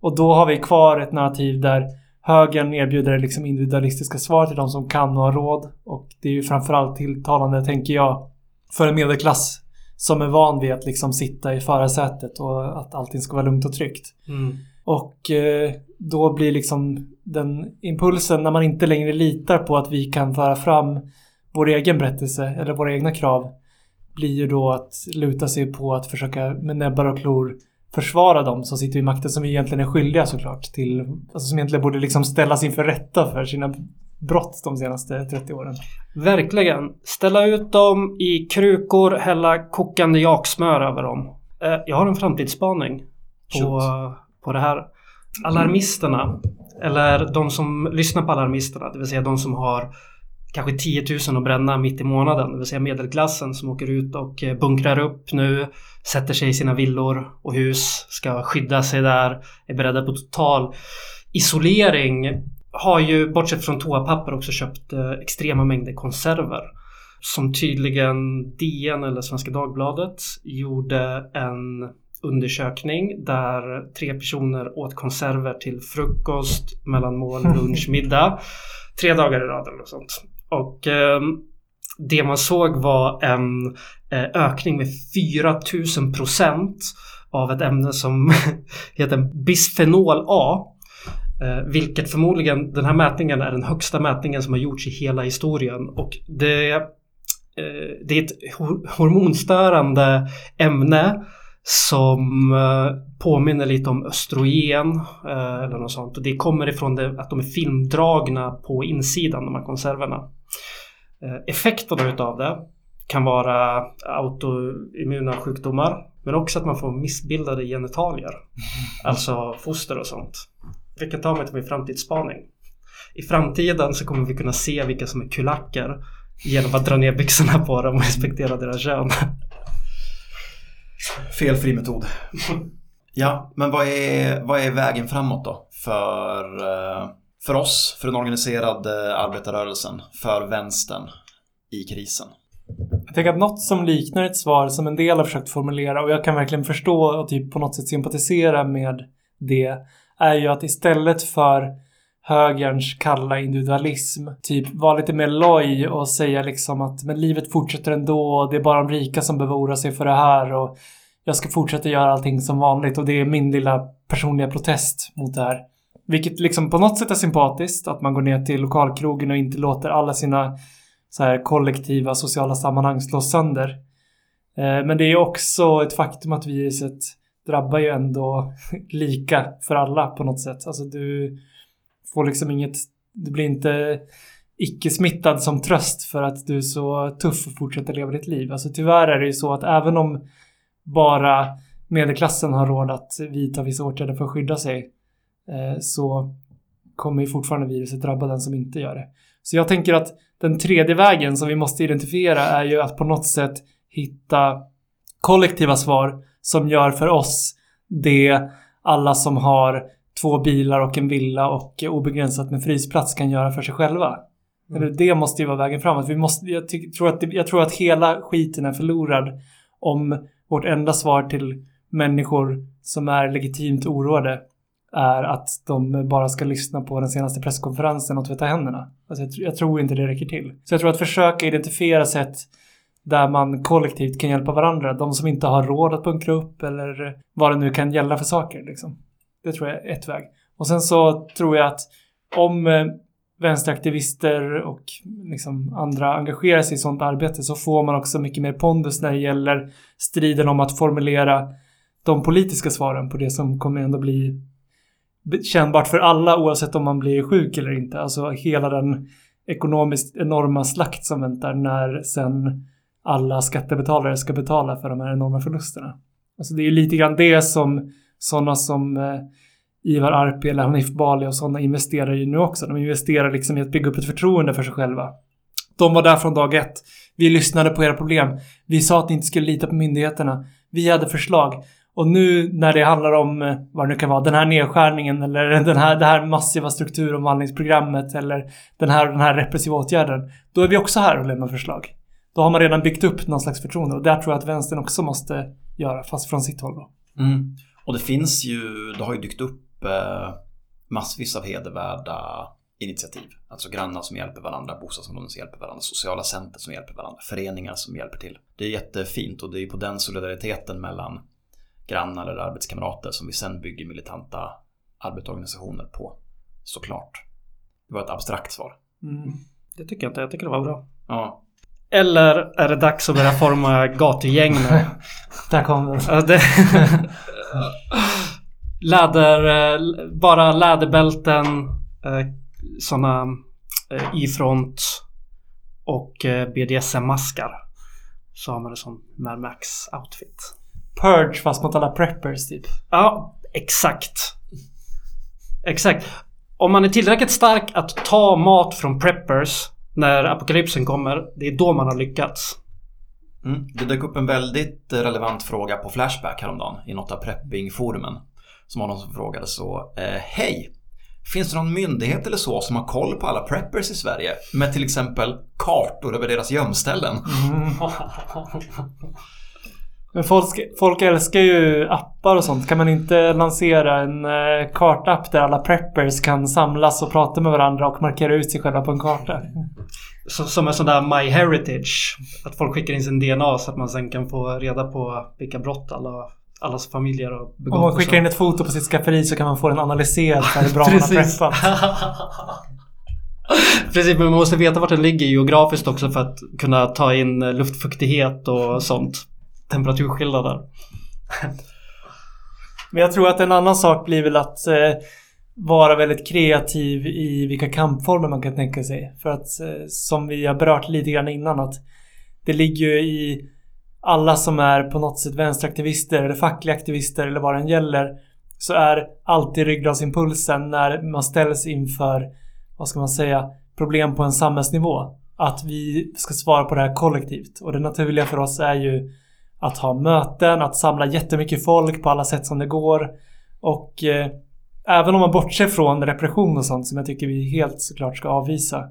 Och då har vi kvar ett narrativ där högern erbjuder liksom individualistiska svar till de som kan och har råd. Och det är ju framförallt tilltalande, tänker jag, för en medelklass som är van vid att liksom sitta i förarsätet och att allting ska vara lugnt och tryggt. Och eh, då blir liksom den impulsen när man inte längre litar på att vi kan föra fram vår egen berättelse eller våra egna krav blir ju då att luta sig på att försöka med näbbar och klor försvara dem som sitter vid makten som egentligen är skyldiga såklart till, alltså som egentligen borde liksom ställas inför rätta för sina brott de senaste 30 åren. Verkligen. Ställa ut dem i krukor, hälla kokande jaksmör över dem. Eh, Jag har en framtidsspaning på, på det här. Alarmisterna, eller de som lyssnar på alarmisterna, det vill säga de som har kanske 10 000 att bränna mitt i månaden, det vill säga medelklassen som åker ut och eh, bunkrar upp nu, sätter sig i sina villor och hus, ska skydda sig där, är beredda på total isolering har ju bortsett från toapapper också köpt eh, extrema mängder konserver. Som tydligen DN eller Svenska Dagbladet gjorde en undersökning där tre personer åt konserver till frukost, mellanmål, lunch, middag. Tre dagar i rad eller något sånt. Och eh, det man såg var en eh, ökning med 4000 procent av ett ämne som heter bisfenol A. Eh, vilket förmodligen, den här mätningen är den högsta mätningen som har gjorts i hela historien. Och det, eh, det är ett hormonstörande ämne som eh, påminner lite om östrogen eh, eller något sånt. Det kommer ifrån det, att de är filmdragna på insidan, de här konserverna. Eh, effekterna utav det kan vara autoimmuna sjukdomar men också att man får missbildade genitalier. Alltså foster och sånt. Vilket tar mig till min framtidsspaning. I framtiden så kommer vi kunna se vilka som är kulacker genom att dra ner byxorna på dem och respektera deras kön. Felfri metod. Ja, men vad är, vad är vägen framåt då? För, eh, för oss, för den organiserade arbetarrörelsen, för vänstern i krisen. Jag tänker att något som liknar ett svar som en del har försökt formulera och jag kan verkligen förstå och typ på något sätt sympatisera med det är ju att istället för högerns kalla individualism typ vara lite mer loj och säga liksom att men livet fortsätter ändå och det är bara de rika som behöver oroa sig för det här och jag ska fortsätta göra allting som vanligt och det är min lilla personliga protest mot det här. Vilket liksom på något sätt är sympatiskt att man går ner till lokalkrogen och inte låter alla sina så här kollektiva sociala sammanhang slås sönder. Eh, men det är också ett faktum att viruset drabbar ju ändå lika för alla på något sätt. Alltså du får liksom inget, du blir inte icke-smittad som tröst för att du är så tuff och fortsätter leva ditt liv. Alltså tyvärr är det ju så att även om bara medelklassen har råd att vidta vissa åtgärder för att skydda sig eh, så kommer ju fortfarande viruset drabba den som inte gör det. Så jag tänker att den tredje vägen som vi måste identifiera är ju att på något sätt hitta kollektiva svar som gör för oss det alla som har två bilar och en villa och obegränsat med frysplats kan göra för sig själva. Eller Det måste ju vara vägen framåt. Vi måste, jag, tror att jag tror att hela skiten är förlorad om vårt enda svar till människor som är legitimt oroade är att de bara ska lyssna på den senaste presskonferensen och tvätta händerna. Alltså jag, jag tror inte det räcker till. Så jag tror att försöka identifiera sätt där man kollektivt kan hjälpa varandra. De som inte har råd att bunkra upp eller vad det nu kan gälla för saker. Liksom. Det tror jag är ett väg. Och sen så tror jag att om eh, vänsteraktivister och liksom andra engagerar sig i sånt arbete så får man också mycket mer pondus när det gäller striden om att formulera de politiska svaren på det som kommer ändå bli kännbart för alla oavsett om man blir sjuk eller inte. Alltså hela den ekonomiskt enorma slakt som väntar när sen alla skattebetalare ska betala för de här enorma förlusterna. Alltså det är lite grann det som sådana som eh, Ivar Arpi eller Hanif Bali och sådana investerar ju nu också. De investerar liksom i att bygga upp ett förtroende för sig själva. De var där från dag ett. Vi lyssnade på era problem. Vi sa att ni inte skulle lita på myndigheterna. Vi hade förslag. Och nu när det handlar om eh, vad det nu kan vara, den här nedskärningen eller den här, det här massiva strukturomvandlingsprogrammet eller den här, den här repressiva åtgärden. Då är vi också här och lämnar förslag. Då har man redan byggt upp någon slags förtroende och där tror jag att vänstern också måste göra, fast från sitt håll då. Mm. Och det finns ju, det har ju dykt upp eh, massvis av hedervärda initiativ. Alltså grannar som hjälper varandra, bostadsområden som hjälper varandra, sociala center som hjälper varandra, föreningar som hjälper till. Det är jättefint och det är på den solidariteten mellan grannar eller arbetskamrater som vi sen bygger militanta arbetsorganisationer på. Såklart. Det var ett abstrakt svar. Mm. Det tycker jag inte. Jag tycker det var bra. Ja. Eller är det dags att börja forma gatugäng nu? Där kom den. Läder, eh, bara läderbälten, eh, sådana Y-front och eh, BDSM-maskar. Så har man det som Mad Max-outfit. Purge fast mot alla preppers typ. Ja, exakt. Exakt. Om man är tillräckligt stark att ta mat från preppers när apokalypsen kommer, det är då man har lyckats. Mm. Det dök upp en väldigt relevant fråga på Flashback häromdagen i något av prepping-forumen. Som var någon som frågade så, eh, hej! Finns det någon myndighet eller så som har koll på alla preppers i Sverige? Med till exempel kartor över deras gömställen? Men folk, folk älskar ju appar och sånt. Kan man inte lansera en eh, kartapp där alla preppers kan samlas och prata med varandra och markera ut sig själva på en karta? Så, som en sån där My Heritage. Att folk skickar in sin DNA så att man sen kan få reda på vilka brott alla, allas familjer har begått. Om man skickar in ett foto på sitt skafferi så kan man få den analyserad för hur bra man har Precis. preppat. Precis, men man måste veta vart den ligger geografiskt också för att kunna ta in luftfuktighet och sånt. Temperaturskillnader. Men jag tror att en annan sak blir väl att eh, vara väldigt kreativ i vilka kampformer man kan tänka sig. För att eh, som vi har berört lite grann innan att det ligger ju i alla som är på något sätt vänsteraktivister eller fackliga aktivister eller vad den gäller så är alltid ryggradsimpulsen när man ställs inför, vad ska man säga, problem på en samhällsnivå. Att vi ska svara på det här kollektivt. Och det naturliga för oss är ju att ha möten, att samla jättemycket folk på alla sätt som det går. Och eh, även om man bortser från repression och sånt som jag tycker vi helt såklart ska avvisa.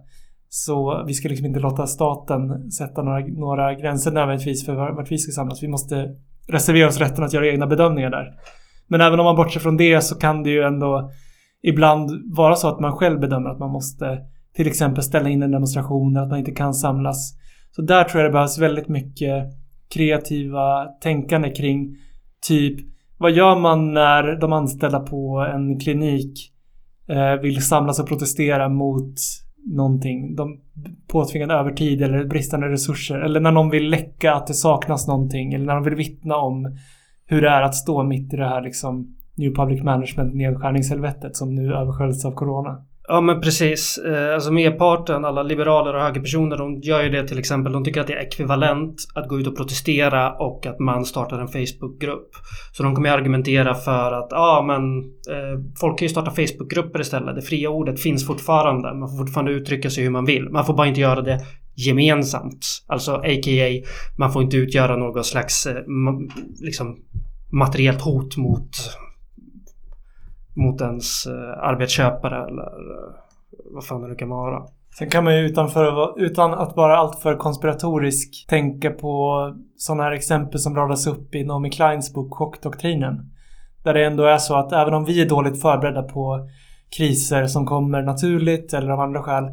Så vi ska liksom inte låta staten sätta några, några gränser nödvändigtvis för vart vi ska samlas. Vi måste reservera oss rätten att göra egna bedömningar där. Men även om man bortser från det så kan det ju ändå ibland vara så att man själv bedömer att man måste till exempel ställa in en demonstration eller att man inte kan samlas. Så där tror jag det behövs väldigt mycket kreativa tänkande kring typ vad gör man när de anställda på en klinik eh, vill samlas och protestera mot någonting? De påtvingad övertid eller bristande resurser eller när någon vill läcka att det saknas någonting eller när de vill vittna om hur det är att stå mitt i det här liksom New Public Management nedskärningshelvetet som nu översköljs av Corona. Ja men precis. Eh, alltså merparten, alla liberaler och högerpersoner, de gör ju det till exempel. De tycker att det är ekvivalent att gå ut och protestera och att man startar en Facebookgrupp. Så de kommer ju argumentera för att ja men eh, folk kan ju starta Facebookgrupper istället. Det fria ordet finns fortfarande. Man får fortfarande uttrycka sig hur man vill. Man får bara inte göra det gemensamt. Alltså a.k.a. man får inte utgöra något slags eh, liksom materiellt hot mot mot ens eh, arbetsköpare eller eh, vad fan det nu kan vara. Sen kan man ju utanför, utan att vara alltför konspiratorisk tänka på sådana här exempel som radas upp i Naomi Kleins bok Chockdoktrinen. Där det ändå är så att även om vi är dåligt förberedda på kriser som kommer naturligt eller av andra skäl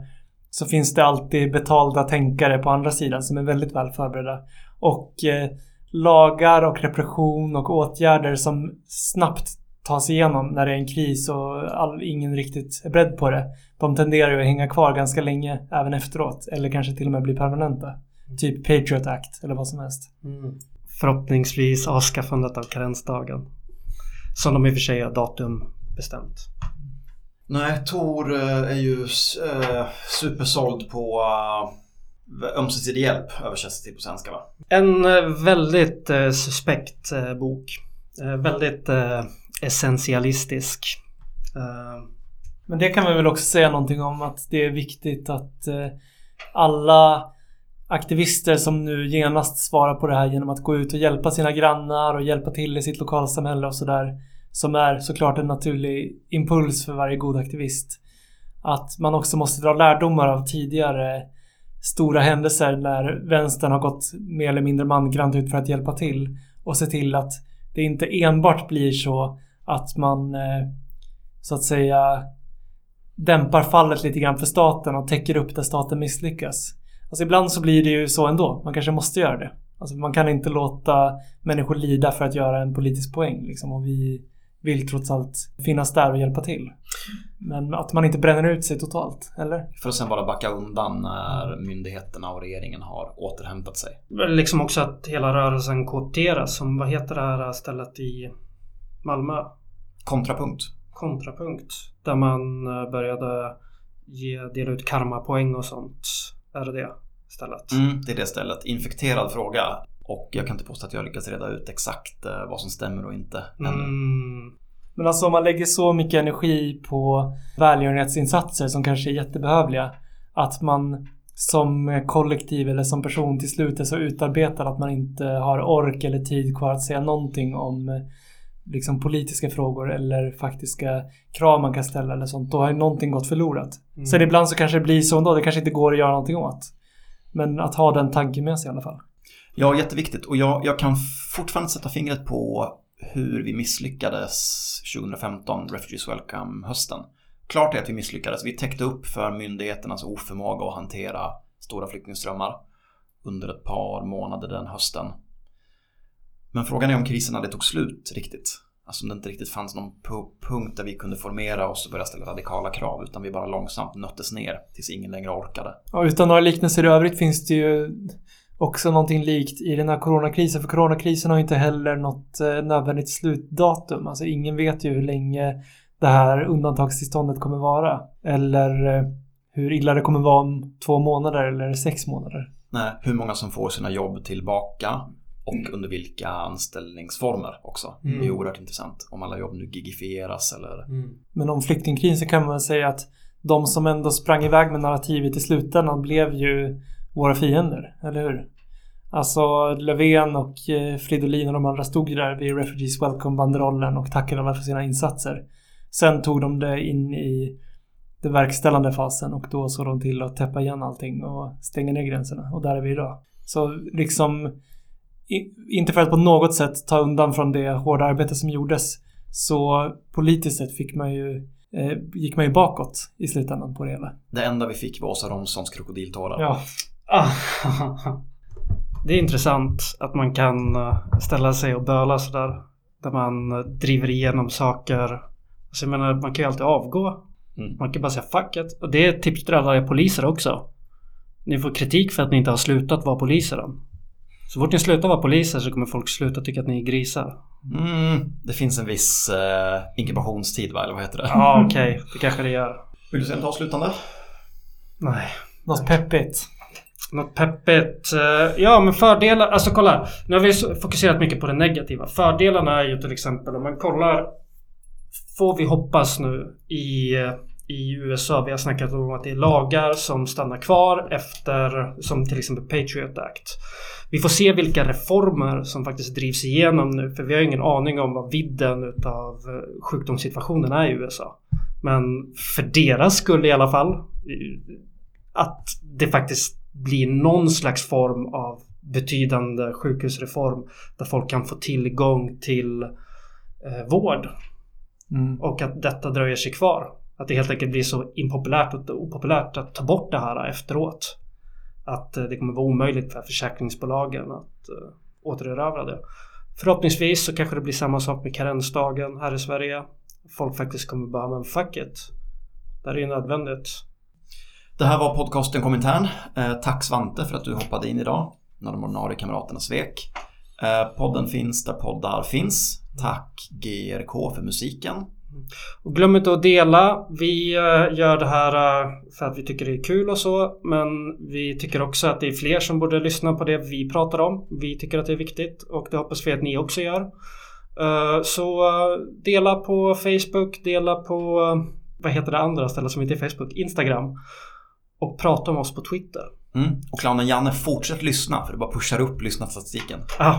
så finns det alltid betalda tänkare på andra sidan som är väldigt väl förberedda. Och eh, lagar och repression och åtgärder som snabbt tas igenom när det är en kris och all, ingen riktigt är beredd på det. De tenderar ju att hänga kvar ganska länge även efteråt. Eller kanske till och med bli permanenta. Typ Patriot Act eller vad som helst. Förhoppningsvis avskaffandet av karensdagen. Som de i och för sig har datum bestämt. Nej, Tor eh, är ju eh, supersåld på uh, ömsesidig hjälp översätts till på svenska va? En eh, väldigt eh, suspekt eh, bok. Eh, väldigt eh, essentialistisk. Eh, men det kan vi väl också säga någonting om att det är viktigt att eh, alla aktivister som nu genast svarar på det här genom att gå ut och hjälpa sina grannar och hjälpa till i sitt lokalsamhälle och sådär. Som är såklart en naturlig impuls för varje god aktivist. Att man också måste dra lärdomar av tidigare stora händelser när vänstern har gått mer eller mindre mangrant ut för att hjälpa till. Och se till att det inte enbart blir så att man eh, så att säga dämpar fallet lite grann för staten och täcker upp där staten misslyckas. Alltså ibland så blir det ju så ändå. Man kanske måste göra det. Alltså man kan inte låta människor lida för att göra en politisk poäng liksom. Och vi vill trots allt finnas där och hjälpa till. Men att man inte bränner ut sig totalt, eller? För att sen bara backa undan när myndigheterna och regeringen har återhämtat sig. liksom också att hela rörelsen koopteras. Som, vad heter det här stället i Malmö? Kontrapunkt. Kontrapunkt. Där man eh, började ge, dela ut karmapoäng och sånt. Är det det stället? Mm, det är det stället. Infekterad fråga. Och jag kan inte påstå att jag lyckats reda ut exakt eh, vad som stämmer och inte. Mm. Men alltså om man lägger så mycket energi på välgörenhetsinsatser som kanske är jättebehövliga. Att man som kollektiv eller som person till slut är så utarbetad att man inte har ork eller tid kvar att säga någonting om liksom politiska frågor eller faktiska krav man kan ställa eller sånt, då har ju någonting gått förlorat. Mm. Sen ibland så kanske det blir så ändå, det kanske inte går att göra någonting åt. Men att ha den tanken med sig i alla fall. Ja, jätteviktigt. Och jag, jag kan fortfarande sätta fingret på hur vi misslyckades 2015, Refugees Welcome-hösten. Klart är att vi misslyckades. Vi täckte upp för myndigheternas oförmåga att hantera stora flyktingströmmar under ett par månader den hösten. Men frågan är om krisen aldrig tog slut riktigt. Alltså om det inte riktigt fanns någon pu- punkt där vi kunde formera oss och börja ställa radikala krav utan vi bara långsamt nöttes ner tills ingen längre orkade. Och utan några liknelser i övrigt finns det ju också någonting likt i den här coronakrisen. För coronakrisen har ju inte heller något eh, nödvändigt slutdatum. Alltså ingen vet ju hur länge det här undantagstillståndet kommer vara. Eller eh, hur illa det kommer vara om två månader eller sex månader. Nej, hur många som får sina jobb tillbaka och under vilka anställningsformer också. Det är oerhört intressant. Om alla jobb nu gigifieras eller... Men om flyktingkrisen kan man säga att de som ändå sprang iväg med narrativet i slutändan blev ju våra fiender, eller hur? Alltså Löfven och eh, Fridolin och de andra stod ju där vid Refugees Welcome-banderollen och tackade alla för sina insatser. Sen tog de det in i den verkställande fasen och då såg de till att täppa igen allting och stänga ner gränserna. Och där är vi idag. Så liksom inte för att på något sätt ta undan från det hårda arbete som gjordes så politiskt sett fick man ju eh, gick man ju bakåt i slutändan på det hela. Det enda vi fick var Åsa Romsons krokodiltårar. Ja. Det är intressant att man kan eh, ställa sig och böla sådär. Där man eh, driver igenom saker. Alltså jag menar, man kan ju alltid avgå. Mm. Man kan bara säga fuck it. Och det är ett tips till alla er poliser också. Ni får kritik för att ni inte har slutat vara poliser än. Så fort ni slutar vara poliser så kommer folk sluta tycka att ni är grisar. Mm, det finns en viss eh, inkubationstid va, eller vad heter det? Ja okej, det kanske det gör. Vill du säga något avslutande? Nej. Något peppigt. Något peppigt. eh, Ja men fördelar, alltså kolla. Nu har vi fokuserat mycket på det negativa. Fördelarna är ju till exempel om man kollar. Får vi hoppas nu i, eh, i USA. Vi har snackat om att det är lagar som stannar kvar efter som till exempel Patriot Act. Vi får se vilka reformer som faktiskt drivs igenom nu. För vi har ingen aning om vad vidden utav eh, sjukdomssituationen är i USA. Men för deras skull i alla fall. Att det faktiskt blir någon slags form av betydande sjukhusreform där folk kan få tillgång till eh, vård Mm. och att detta dröjer sig kvar. Att det helt enkelt blir så impopulärt och opopulärt att ta bort det här efteråt. Att eh, det kommer vara omöjligt för försäkringsbolagen att eh, återerövra det. Förhoppningsvis så kanske det blir samma sak med karensdagen här i Sverige. Folk faktiskt kommer bara, en fuck it. Det här är ju nödvändigt. Det här var podcasten Komintern. Eh, tack Svante för att du hoppade in idag när de ordinarie kamraterna svek. Podden finns där poddar finns. Tack GRK för musiken. Och glöm inte att dela. Vi eh, gör det här eh, för att vi tycker det är kul och så. Men vi tycker också att det är fler som borde lyssna på det vi pratar om. Vi tycker att det är viktigt och det hoppas vi att ni också gör. Eh, Så dela på Facebook, dela på vad heter det andra stället som inte är Facebook? Instagram. Och prata om oss på Twitter. Mm. Och clownen Janne, fortsätt lyssna för det bara pushar upp lyssnarstatistiken. Ah,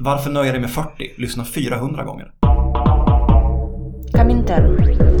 Varför nöja dig med 40? Lyssna 400 gånger. Коминтерн.